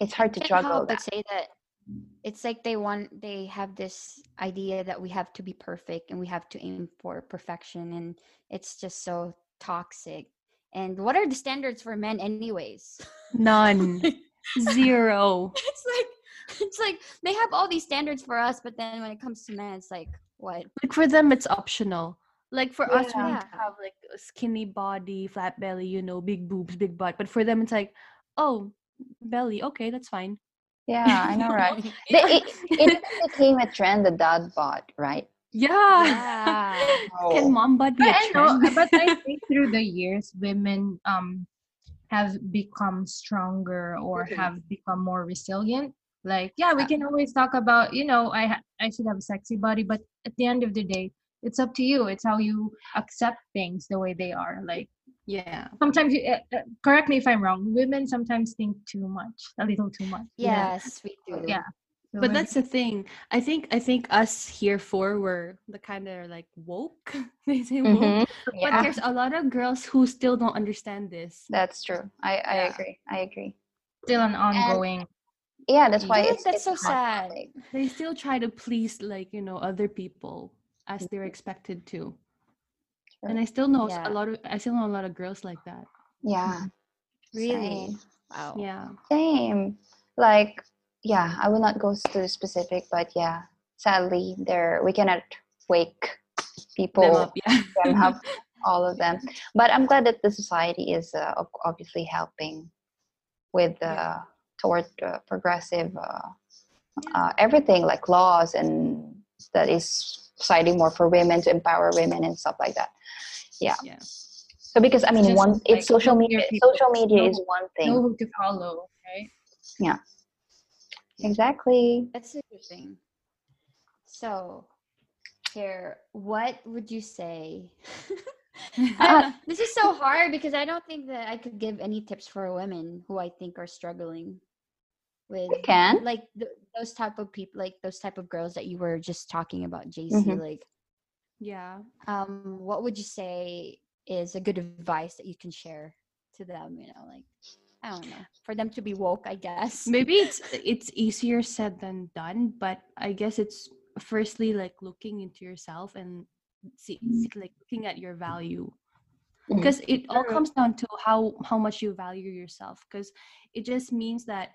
It's hard to can't juggle help that. but say that it's like they want they have this idea that we have to be perfect and we have to aim for perfection and it's just so toxic and what are the standards for men anyways None. Zero. it's like it's like they have all these standards for us but then when it comes to men it's like what Like for them, it's optional. Like for us, we need to have like a skinny body, flat belly, you know, big boobs, big butt. But for them, it's like, oh, belly, okay, that's fine. Yeah i know right They- it, it even became a trend the dad bod right Yeah. yeah Can mom butt be But a I know, but I think through the years, women um have become stronger or have become more resilient. Like, yeah, we can always talk about, you know, I ha- I should have a sexy body, but at the end of the day, it's up to you. It's how you accept things the way they are. Like Yeah. sometimes, you, uh, uh, correct me if I'm wrong. Women sometimes think too much, a little too much. you know? yes we do Yeah. So But that's the thing. I think I think us here four were the kind of like woke. they say woke. Mhm. But yeah there's a lot of girls who still don't understand this. that's true i i Yeah. agree i agree still an ongoing. yeah that's why it's, that's it's so sad. topic. They still try to please like, you know, other people as they're expected to. And I still know Yeah. a lot of I still know a lot of girls like that. yeah really Same. wow Yeah. Same. Like, yeah, I will not go to the specific, but yeah, sadly, there we cannot wake people Them up, yeah. them up, all of them. But I'm glad that the society is uh, obviously helping with uh, toward uh, progressive uh, uh, everything like laws and that is fighting more for women to empower women and stuff like that. Yeah. Yeah. So because I mean, Just one like it's social media. people, Social media know- is one thing. Know who to follow, right? Yeah exactly. That's thing. So, here, what would you say? Uh, this is so hard because I don't think that I could give any tips for women who I think are struggling with You can. like th- those type of people, like those type of girls that you were just talking about, JC. Mhm. Like, Yeah. um, what would you say is a good advice that you can share to them? You know, like I don't know, for them to be woke, I guess. Maybe it's it's easier said than done, but I guess it's firstly like looking into yourself and see, see like looking at your value because it all comes down to how how much you value yourself because it just means that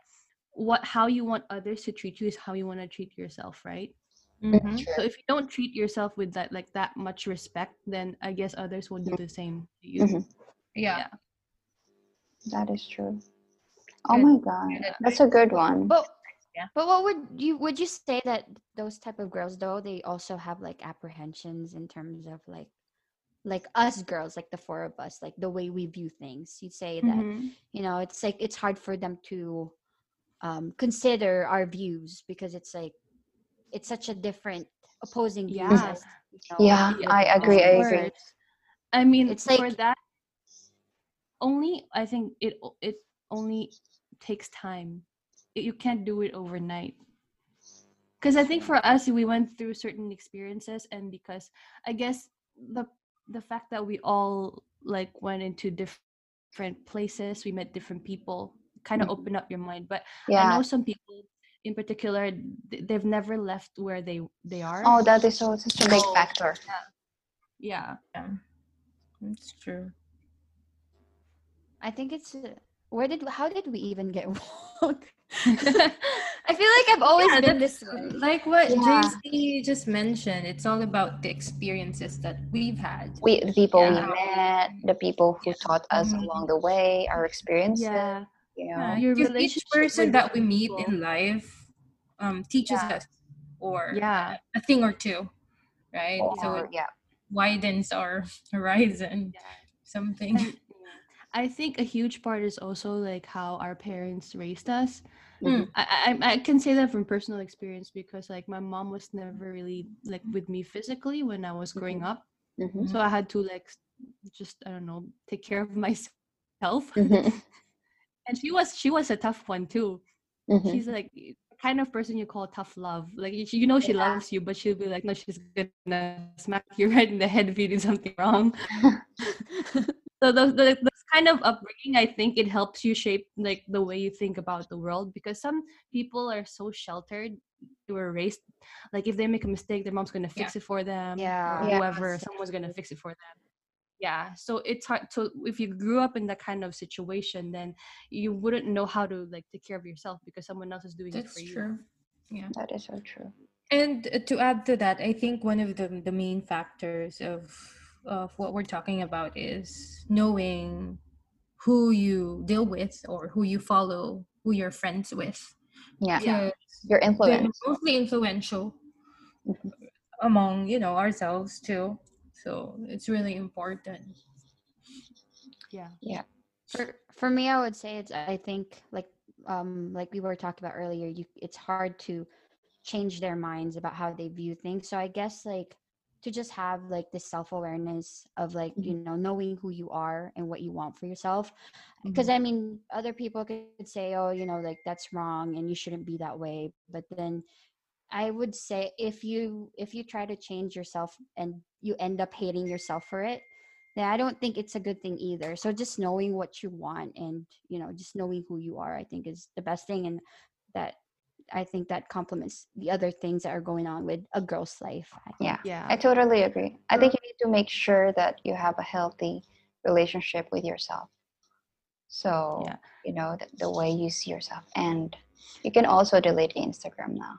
what how you want others to treat you is how you want to treat yourself right Mhm. so if you don't treat yourself with that like that much respect then i guess others will do the same to you Mhm. Yeah. That is true. Oh Good- my god, that's a good one. But Yeah. but what would you would you say that those type of girls though they also have like apprehensions in terms of like like us girls like the four of us like the way we view things you'd say that Mhm. you know it's like it's hard for them to um consider our views because it's like it's such a different opposing views Yeah. as, you know, Yeah, I agree, I agree. I mean, It's for like- that, only I think it it only takes time. It- you can't do it overnight. Because I think for us, we went through certain experiences, and because I guess the the fact that we all like went into diff- different places, we met different people, kind of Mhm. open up your mind. But I know some people, in particular, they've never left where they they are. Oh, that is so such a big So- factor. yeah. Yeah. That's true. i think it's uh, where did how did we even get woke i feel like i've always Yeah, been this way like what Yeah. JC just mentioned. It's all about the experiences that we've had. We the people Yeah. we met, the people who taught us Mhm. along the way, our experiences. Yeah. You know. Yeah, Your because each person that we meet people. in life um, teaches Yeah. us or Yeah. a thing or two, right? So Or- it yeah. widens our horizon. Something. I think a huge part is also like how our parents raised us. Mhm. I, I I can say that from personal experience because like my mom was never really like with me physically when I was growing Mhm. up, Mhm. so I had to like just I don't know take care of myself. Mhm. And she was she was a tough one too. Mhm. She's like the kind of person you call tough love. Like you you know she Yeah. loves you, but she'll be like, no, she's gonna smack you right in the head if you do something wrong. so those, those, those kind of upbringing i think it helps you shape like the way you think about the world because some people are so sheltered they were raised like if they make a mistake their mom's gonna fix it for them Yeah. or Yeah. whoever someone's gonna fix it for them yeah so it's hard to if you grew up in that kind of situation then you wouldn't know how to like take care of yourself because someone else is doing it That's for you true. Yeah. That is so true. And uh, to add to that, I think one of the the main factors of of what we're talking about is knowing who you deal with or who you follow, who you're friends with. Yeah. Yeah. 'Cause Your They're influence. mostly influential Mhm. among, you know, ourselves too. So it's really important. yeah. Yeah. for for me i would say it's i think like um like we were talking about earlier you it's hard to change their minds about how they view things. So i guess like to just have like this self-awareness of like you know knowing who you are and what you want for yourself. Because i mean other people could say oh you know like that's wrong and you shouldn't be that way. But then i would say if you if you try to change yourself and you end up hating yourself for it then i don't think it's a good thing either so just knowing what you want and you know just knowing who you are i think is the best thing and that i think that complements the other things that are going on with a girl's life Yeah. yeah I totally agree. I think you need to make sure that you have a healthy relationship with yourself. So, Yeah. you know, the, the way you see yourself. And you can also delete Instagram now.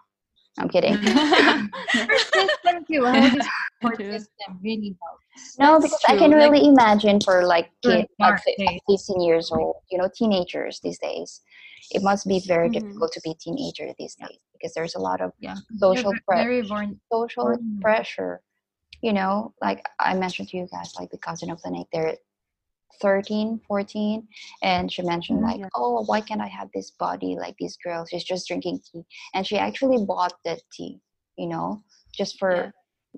I'm kidding. System too. How this support system really helps. No, because I true, can like- really imagine for like For kids like dark fi- days. 15 years old, you know, teenagers these days. It must be very Mhm. difficult to be a teenager these days because there's a lot of Yeah. social pressure. very born. social Vulnerable. pressure. You know, like I mentioned to you guys, like the cousin of the night, they're 13, 14, and she mentioned Mhm. like, oh, why can't I have this body like this girl? She's just drinking tea, and she actually bought that tea, you know, just for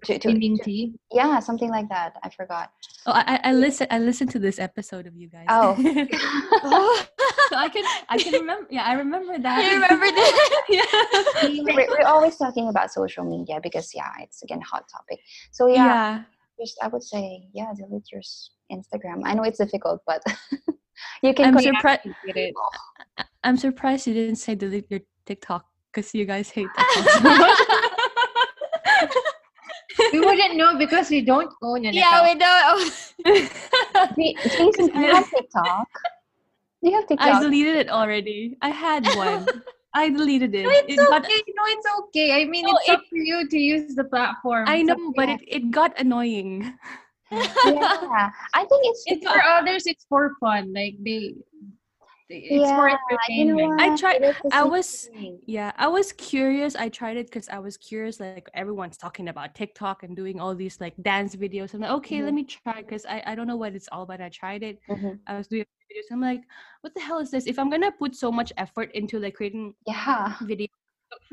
to, to, to- tea. yeah, something like that. I forgot. oh I, I listen i listened to this episode of you guys Oh. so i can i can remember yeah i remember that You remember that? yeah we're, we're always talking about social media because yeah, it's again hot topic. So yeah, yeah just I would say yeah, delete your Instagram. I know it's difficult, but you can. i'm surprised i'm surprised you didn't say delete your tiktok because you guys hate that We wouldn't know because we don't own an yeah, account. we don't. Jason, do you have TikTok? Do you have TikTok? I deleted it already. I had one. I deleted it. No, it's it got, okay. No, it's okay. I mean, No, it's up to you to use the platform. I know, to but you. it, it got annoying. yeah, I think it's It's for others. It's for fun. Like they, it's Yeah, you know. I tried- I was- thing. Yeah, I was curious. I tried it because I was curious. Like everyone's talking about TikTok and doing all these like dance videos. I'm like, okay, let me try because I, I don't know what it's all about. I tried it. Mhm. I was doing videos. I'm like, what the hell is this? If I'm gonna put so much effort into like creating Yeah. video,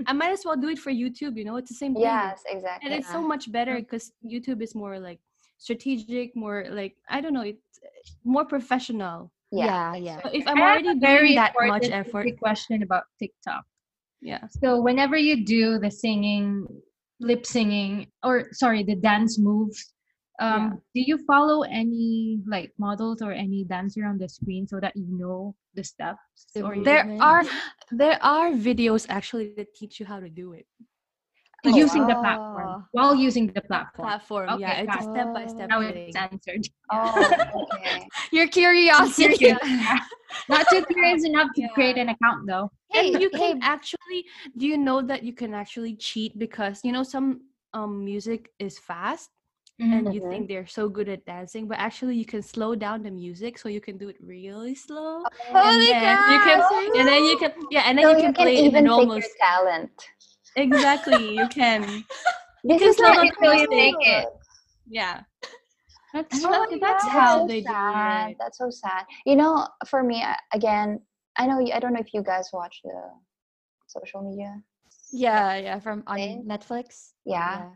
I might as well do it for YouTube. You know, it's the same thing. Yes, exactly. and it's so much better because youtube is more like strategic more like i don't know it's uh, more professional Yeah, yeah. so if i'm I already very doing that much important effort question about TikTok. yeah So whenever you do the singing, lip singing, or sorry, the dance moves, um, do you follow any like models or any dancer on the screen so that you know the steps? The or there are there are videos actually that teach you how to do it Oh, using the platform while using the platform. platform Okay, yeah it's a step by step Now thing it's answered. Oh, okay. Your curiosity. Curious, yeah. Not too curious enough to Yeah. create an account though. and you hey, can actually do you know that you can actually cheat because you know some um music is fast and you Mhm. think they're so good at dancing but actually you can slow down the music so you can do it really slow and Holy then you can cow. and then you can yeah and then So you can play it in even an pick almost your talent. Exactly you can This can is not until you make it. yeah That's Oh, That's- that's how so they do it. That's so sad. You know, for me, again, I know. I don't know if you guys watch the Social Dilemma. Yeah, yeah, from on Thing? Netflix. Yeah.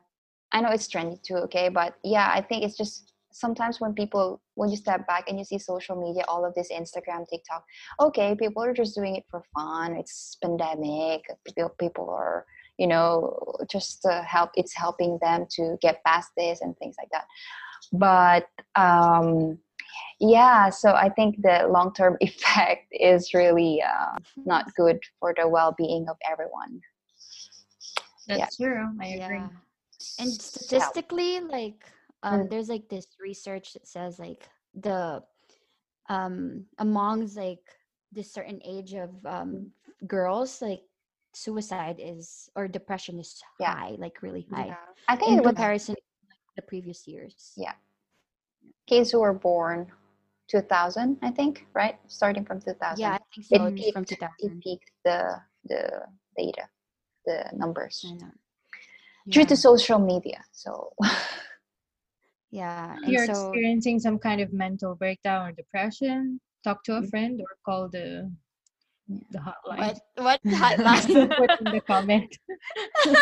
I know it's trendy too, okay, but yeah, I think it's just sometimes when people when you step back and you see social media, all of this Instagram, TikTok, okay, people are just doing it for fun. It's pandemic. People people are you know just to help. It's helping them to get past this and things like that. But um, yeah, so I think the long term effect is really uh, not good for the well being of everyone. That's true. I agree. Yeah. And statistically, like um, Mm. there's like this research that says like the um amongst like this certain age of um girls, like suicide is or depression is Yeah. high, like really high I think in it was comparison to like, the previous years. Yeah. kids who were born 2000 i think right starting from 2000 Yeah, I think It so. It's from peaked- 2000. it peaked the the data the numbers I know. due to social media so Yeah, If you're so experiencing some kind of mental breakdown or depression, talk to a Mm. friend or call the Yeah. The hotline. what what hotline? Put in the comment.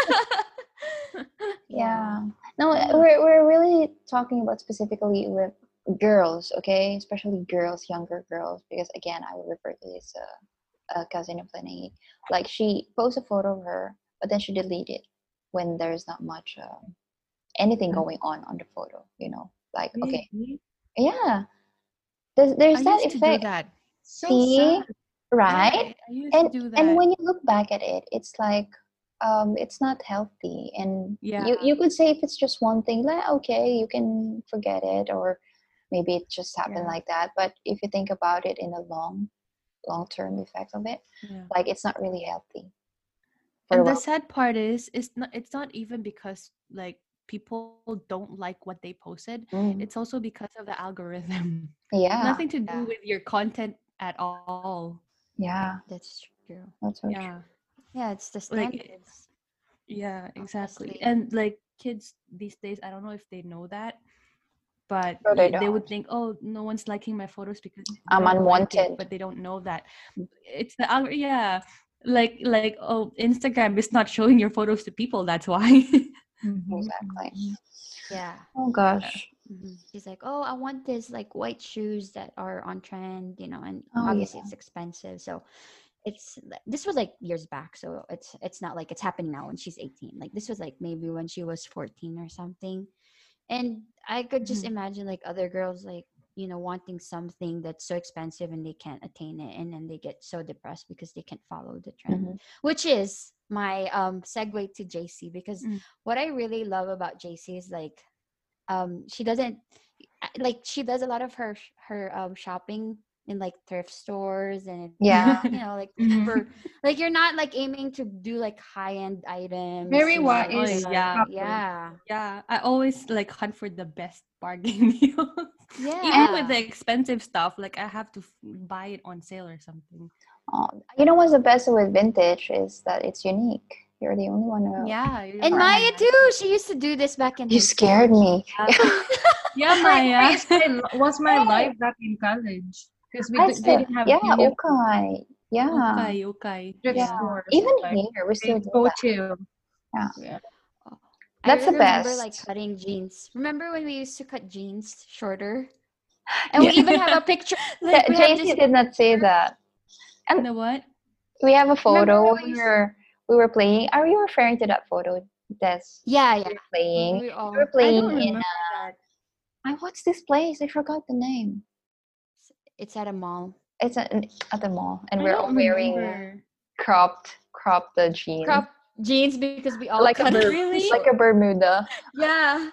yeah no we're, we're really talking about specifically with girls okay especially girls younger girls because again i will refer to this uh, a cousin of Lene. like she posts a photo of her but then she deleted it when there's not much um, anything Mm. going on on the photo you know like okay yeah there's, there's I that used to do effect that. So See? sad. Right? Yeah, and to do that. and when you look back at it it's like um it's not healthy. And Yeah. you you could say if it's just one thing like okay you can forget it or maybe it just happened Yeah. like that. But if you think about it in a long long term effect of it yeah. like it's not really healthy and the sad part is it's not it's not even because like people don't like what they posted. Mm, it's also because of the algorithm. Yeah. Nothing to do with your content at all yeah That's true. that's so true. yeah Yeah, it's the Like, standards. yeah exactly Honestly. and like kids these days i don't know if they know that but No, they they would think oh no one's liking my photos because I'm don't like it," unwanted. but they don't know that it's the algorithm yeah like like oh instagram is not showing your photos to people that's why exactly mhm. Yeah. oh gosh Mhm. She's like, oh, I want this like white shoes that are on trend, you know, and Oh, obviously yeah. it's expensive. So it's this was like years back, so it's it's not like it's happening now when she's 18. Like this was like maybe when she was 14 or something. And I could just Mhm. imagine like other girls like you know wanting something that's so expensive and they can't attain it and then they get so depressed because they can't follow the trend Mhm. which is my um segue to JC because Mm. what I really love about JC is like um she doesn't like she does a lot of her her um shopping in like thrift stores and yeah. you know like Mhm. for like you're not like aiming to do like high end items Very you know, wise Oh, like- yeah. yeah. Yeah i always like hunt for the best bargain deals yeah even with the expensive stuff like i have to f- buy it on sale or something. Oh, you know what's the best with vintage is that it's unique you're the only one who yeah you're and right. Maya too she used to do this back in you high scared school. me yeah Like, maya what's my, what's my life back in college? Because we I d- still, didn't have yeah, any okay, yeah. okay okay thrift Yeah. stores. Even like, here, we still they do go that. to. Yeah. Yeah. I That's the really remember like cutting jeans. Remember when we used to cut jeans shorter? And we even have a picture. Like, Ja- we have JC did not say that. you know what We have a photo when when we we were playing. Are you referring to that photo? Des yeah, yeah. we were playing. We all, We were i playing don't in. remember Uh, that I what's this place? I forgot the name. it's at a mall. It's at, at the mall, and I we're all wearing remember. cropped cropped the jeans, Crop jeans because we all like a cut Ber- Really? like a Bermuda, Yeah.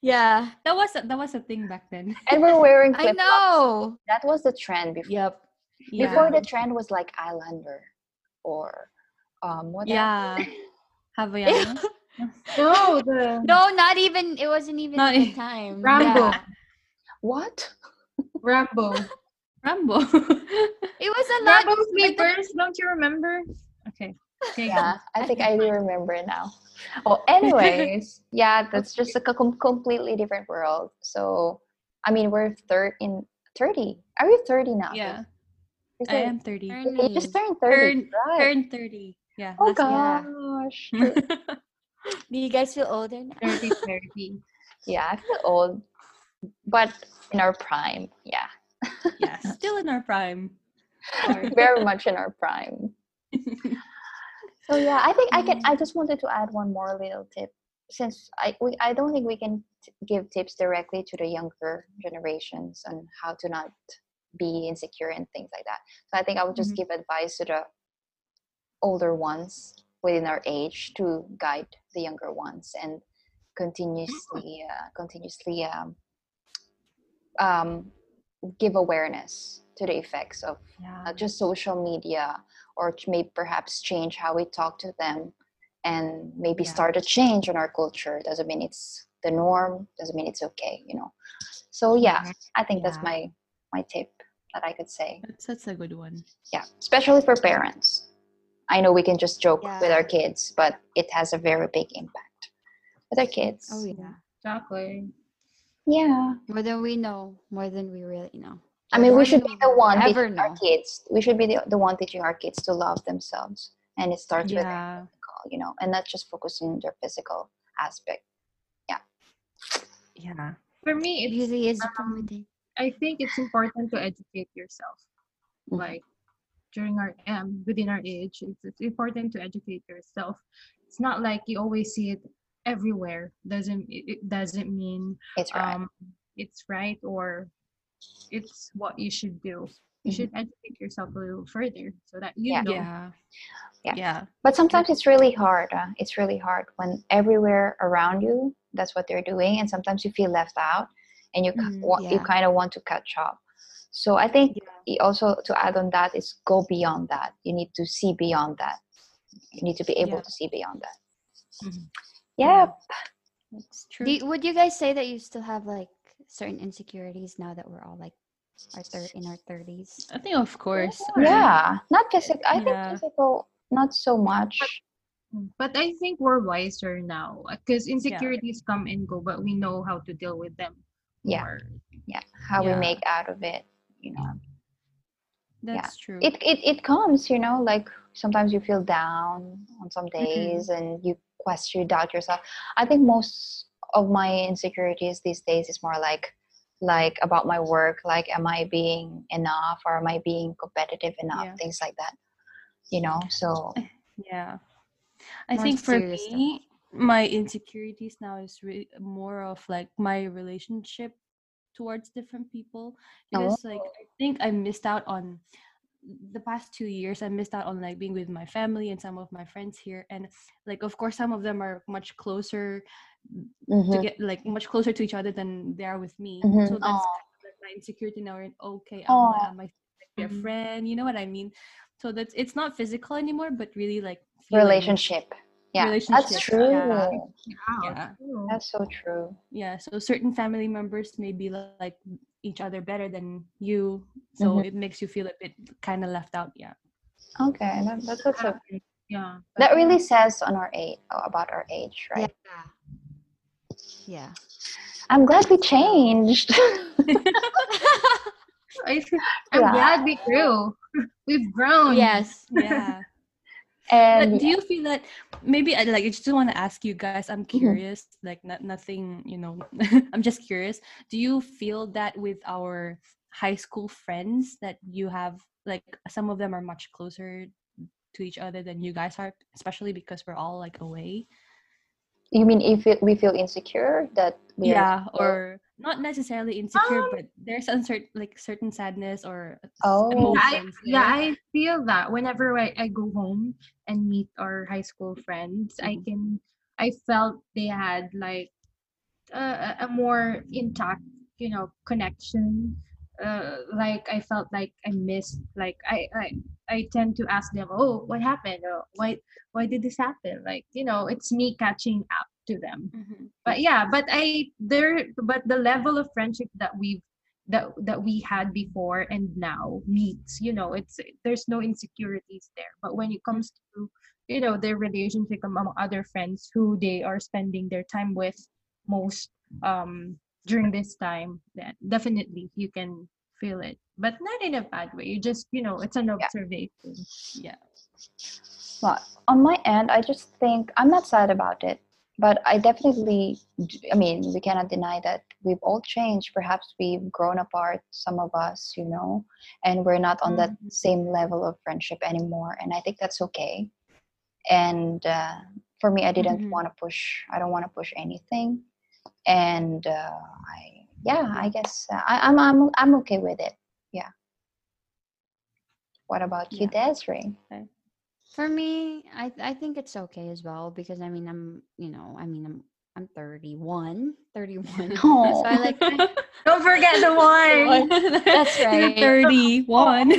Yeah. that was a, that was a thing back then and we're wearing I flip flops. know. That was the trend before. Yep. yeah Before the trend was like Islander, or um, what? else? yeah Havaiana. No, the No, not even it wasn't even Not the e- time. Rambo. Yeah. What? Rambo. Rambo. It was a lot Rambo like. Don't you remember? Okay. Okay. Yeah, I think I do remember it now. Oh, anyways, yeah, that's just a com- completely different world. So, I mean, we're third in thirty. Are you thirty now? yeah i am 30 You just turned thirty, Turn- right? turn 30 Yeah. Oh year. Yeah. gosh. Do you guys feel older now? 30 30. yeah, I feel old, but in our prime. Yeah, yeah. Still in our prime. Very much in our prime. So yeah, I think I can. I just wanted to add one more little tip, since I we I don't think we can t- give tips directly to the younger generations on how to not be insecure and things like that. So I think I would just Mhm. give advice to the older ones within our age to guide the younger ones and continuously uh, continuously um, um, give awareness to the effects of yeah. not just social media or maybe perhaps change how we talk to them and maybe Yeah. start a change in our culture doesn't mean it's the norm doesn't mean it's okay you know so yeah i think that's my my tip that i could say That's, that's a good one. yeah especially for parents i know we can just joke with our kids but it has a very big impact with our kids Oh yeah. Exactly. yeah More than we know, more than we really know. i mean we should be the one ever teaching our kids we should be the, the one teaching our kids to love themselves and it starts with Yeah. physical, you know, and not just focusing on their physical aspect. Yeah. Yeah. For me, it's Beauty is um. I think it's important to educate yourself. Like during our um within our age, it's, it's important to educate yourself. It's not like you always see it everywhere. Doesn't it, it doesn't mean It's right. um it's right or it's what you should do. You Mhm. should educate yourself a little further so that you Yeah. know. Yeah. Yeah. Yeah. but sometimes it's really hard. Uh, it's really hard when everywhere around you, that's what they're doing, and sometimes you feel left out, and you Mm, wa- you kind of want to catch up. So I think Yeah. also to add on that is go beyond that. You need to see beyond that. You need to be able Yeah. to see beyond that. Mhm. Yeah. That's true. You, would you guys say that you still have like certain insecurities now that we're all like our third in our thirties? I think of course. Yeah. Not physical. I Yeah. think physical, not so much. But I think we're wiser now because insecurities come and go, but we know how to deal with them. Yeah. more. Yeah. How Yeah. we make out of it. You know. That's true. it, it it comes you know like sometimes you feel down on some Mm-hmm. days and you question you doubt yourself i think most of my insecurities these days is more like like about my work like am i being enough or am i being competitive enough Yeah. things like that you know so Yeah. I think for serious stuff. me, my insecurities now is re- more of like my relationship towards different people because like I think I missed out on the past two years I missed out on like being with my family and some of my friends here and like of course some of them are much closer to mhm, get like much closer to each other than they are with me Mhm. so that's kind of like my insecurity now in okay am I, am I like Mhm. friend you know what I mean? So that's it's not physical anymore but really like relationship yeah that's true yeah. Wow, Yeah. that's so true yeah so certain family members may be like each other better than you so Mhm. it makes you feel a bit kind of left out yeah okay that, that's what's up Happens, Yeah. that really says on our age about our age right Yeah. Yeah. i'm glad we changed I think I'm Yeah. glad we grew. We've grown. yes. yeah and but do you feel that maybe I like I just want to ask you guys I'm Mm-hmm. curious like not, nothing you know I'm just curious do you feel that with our high school friends that you have like some of them are much closer to each other than you guys are especially because we're all like away You mean if we feel insecure that we yeah are or not necessarily insecure Um, but there's uncertain like certain sadness or Oh. Yeah, I, yeah. I feel that whenever I, I go home and meet our high school friends, I Mm-hmm. can, I felt they had like a, a- more intact, you know, connection. Uh, like I felt like I missed, like I, I, I tend to ask them, oh, what happened? Or why, why did this happen? Like, you know, it's me catching up to them. Mhm. but yeah but i there but the level of friendship that we've that that we had before and now meets you know it's there's no insecurities there. But when it comes to you know their relationship among other friends who they are spending their time with most um during this time then definitely you can feel it. But not in a bad way you just you know it's an observation. Yeah. Well, on my end, I just think I'm not sad about it, but I definitely i mean, we cannot deny that we've all changed. Perhaps we've grown apart, some of us, you know, and we're not on that Mhm. same level of friendship anymore. And I think that's okay. And uh, for me, I didn't Mhm. want to push, I don't want to push anything. And uh, I, yeah, I guess uh, I, I'm, I'm, I'm okay with it. Yeah. What about you, Desiree? For me, I I think it's okay as well because I mean I'm you know I mean I'm I'm 31, 31. Oh. So I like Don't forget the one. That's right. Thirty-one.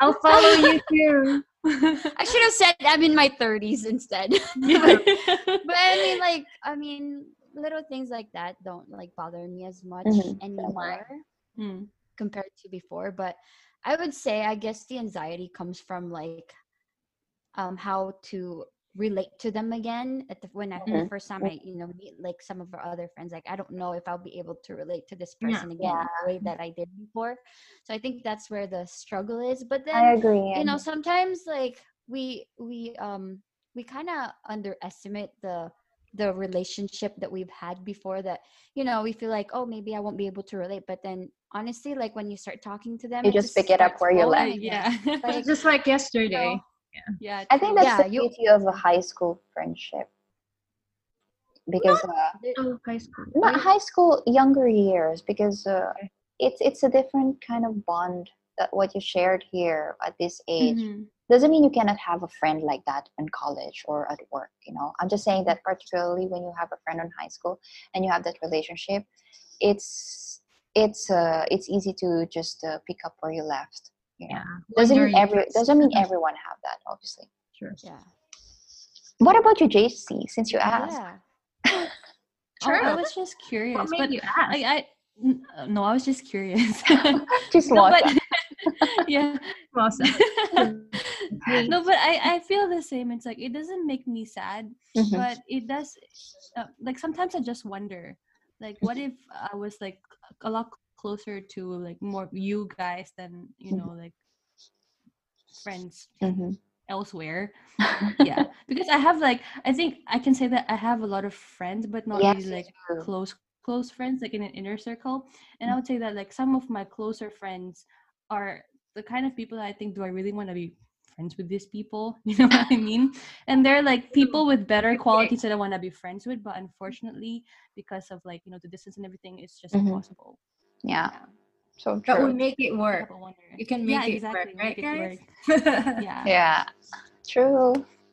I'll follow you too. I should have said I'm in my 30s instead. but I mean like I mean little things like that don't like bother me as much Mhm. anymore Mm. compared to before but I would say I guess the anxiety comes from like um how to relate to them again at the when I the Mhm. first time I you know meet like some of our other friends like I don't know if I'll be able to relate to this Yeah. person again in the way that I did before so I think that's where the struggle is but then I agree. you know sometimes like we we um we kind of underestimate the the relationship that we've had before that you know we feel like oh maybe i won't be able to relate but then honestly like when you start talking to them You just pick it up where you flowing left. yeah. Like, Just like yesterday. Yeah. I think that's Yeah, the you- beauty of a high school friendship. Because uh, Oh, high school. not high school, younger years, because uh, it's it's a different kind of bond that what you shared here at this age Mhm. doesn't mean you cannot have a friend like that in college or at work. You know, I'm just saying that particularly when you have a friend in high school and you have that relationship, it's it's uh it's easy to just uh, pick up where you left. You know, Yeah. doesn't mean every doesn't mean everyone have that, obviously. Sure yeah What about you, JC? Since you asked, yeah Oh, I was just curious, What made but you ask? I, I n- no, I was just curious. just no, lost. but yeah. Awesome. no, but I I feel the same. It's like it doesn't make me sad, Mhm. but it does. Uh, like sometimes I just wonder, like, what if I was like a lot closer to like more you guys than you know like friends Mhm. elsewhere. Yeah because i have like i think i can say that i have a lot of friends but not Yes, really like close close friends like in an inner circle. And i would say that like some of my closer friends are the kind of people that i think do i really want to be friends with these people? You know what i mean? And they're like people with better qualities that i want to be friends with but unfortunately because of like you know the distance and everything it's just Mhm. impossible yeah. So That true. would make it work. You can yeah make it exactly work, right, make it guys? work. yeah Yeah. True.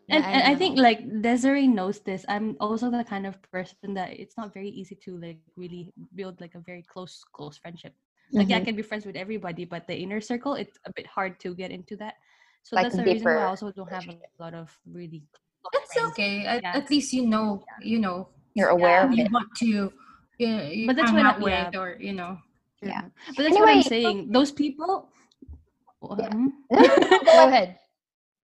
and, Yeah, and I know. think like Desiree knows this. I'm also the kind of person that it's not very easy to like really build like a very close close friendship. Like yeah, I Mhm. can be friends with everybody, but the inner circle it's a bit hard to get into that. So Like that's the reason why I also don't have a lot of really. close That's friends. okay. At, Yeah. at least you know, you know, You're aware of you it. want to, you, you But that's hang when I- out with, yeah. or you know. Yeah. But that's what I'm Anyway, saying. Those people. Yeah. Hmm? go ahead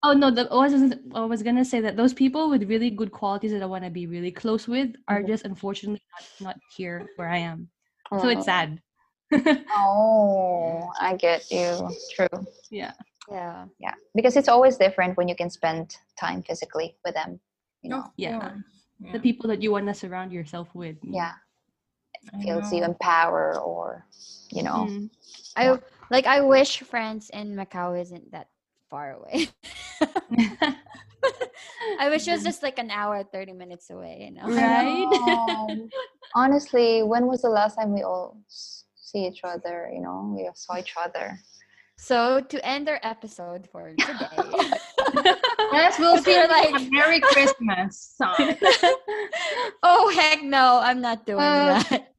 Oh no, the, I was I was gonna say that those people with really good qualities that I want to be really close with are Mhm. just unfortunately not, not here where I am. So it's Oh. sad. Oh, I get you. True. yeah. yeah Yeah. Because it's always different when you can spend time physically with them. You know. Yeah. Yeah. The people that you want to surround yourself with. Yeah. I Feels you know. empower or you know. Mm. i like i wish france and macau isn't that far away i wish it was just like an hour 30 minutes away you know Right? Um, honestly, when was the last time we all see each other? You know, we saw each other. so to end our episode for today Yes, we'll see like a Merry Christmas song. oh heck no i'm not doing Uh, that.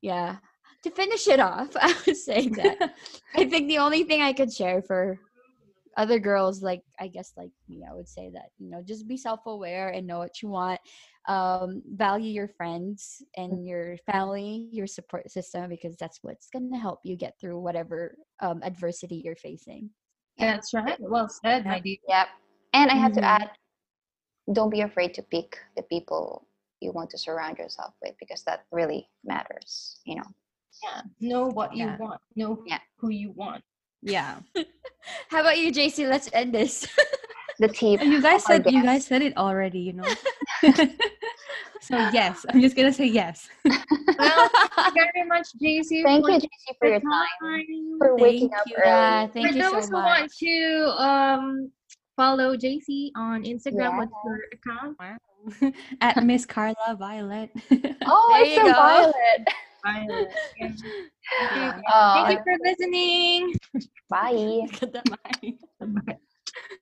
Yeah to finish it off i would say that. I think the only thing i could share for other girls like i guess like me i would say that you know just be self-aware and know what you want. Um value your friends and your family your support system because that's what's going to help you get through whatever um, adversity you're facing That's right. Well said, my dear. Yep. And I have to Mhm. add, don't be afraid to pick the people you want to surround yourself with because that really matters. You know. Yeah. Know what you Yeah. want. Know Yeah. who you want. yeah. how about you jc let's end this the tip. You guys of our said you guys said it already, you know. so yes, I'm just gonna say yes. Well, thank you very much, JC. Thank for you, JC, for your time. time. For waking Thank up you. early. yeah, thank for you those so who want to um follow JC on Instagram, Yeah. what's your account? Wow. At Miss Carla Violet. Oh, There it's you so go. violet. Violet. Yeah. Okay. Yeah. Thank you for listening. bye. Look at that. Bye.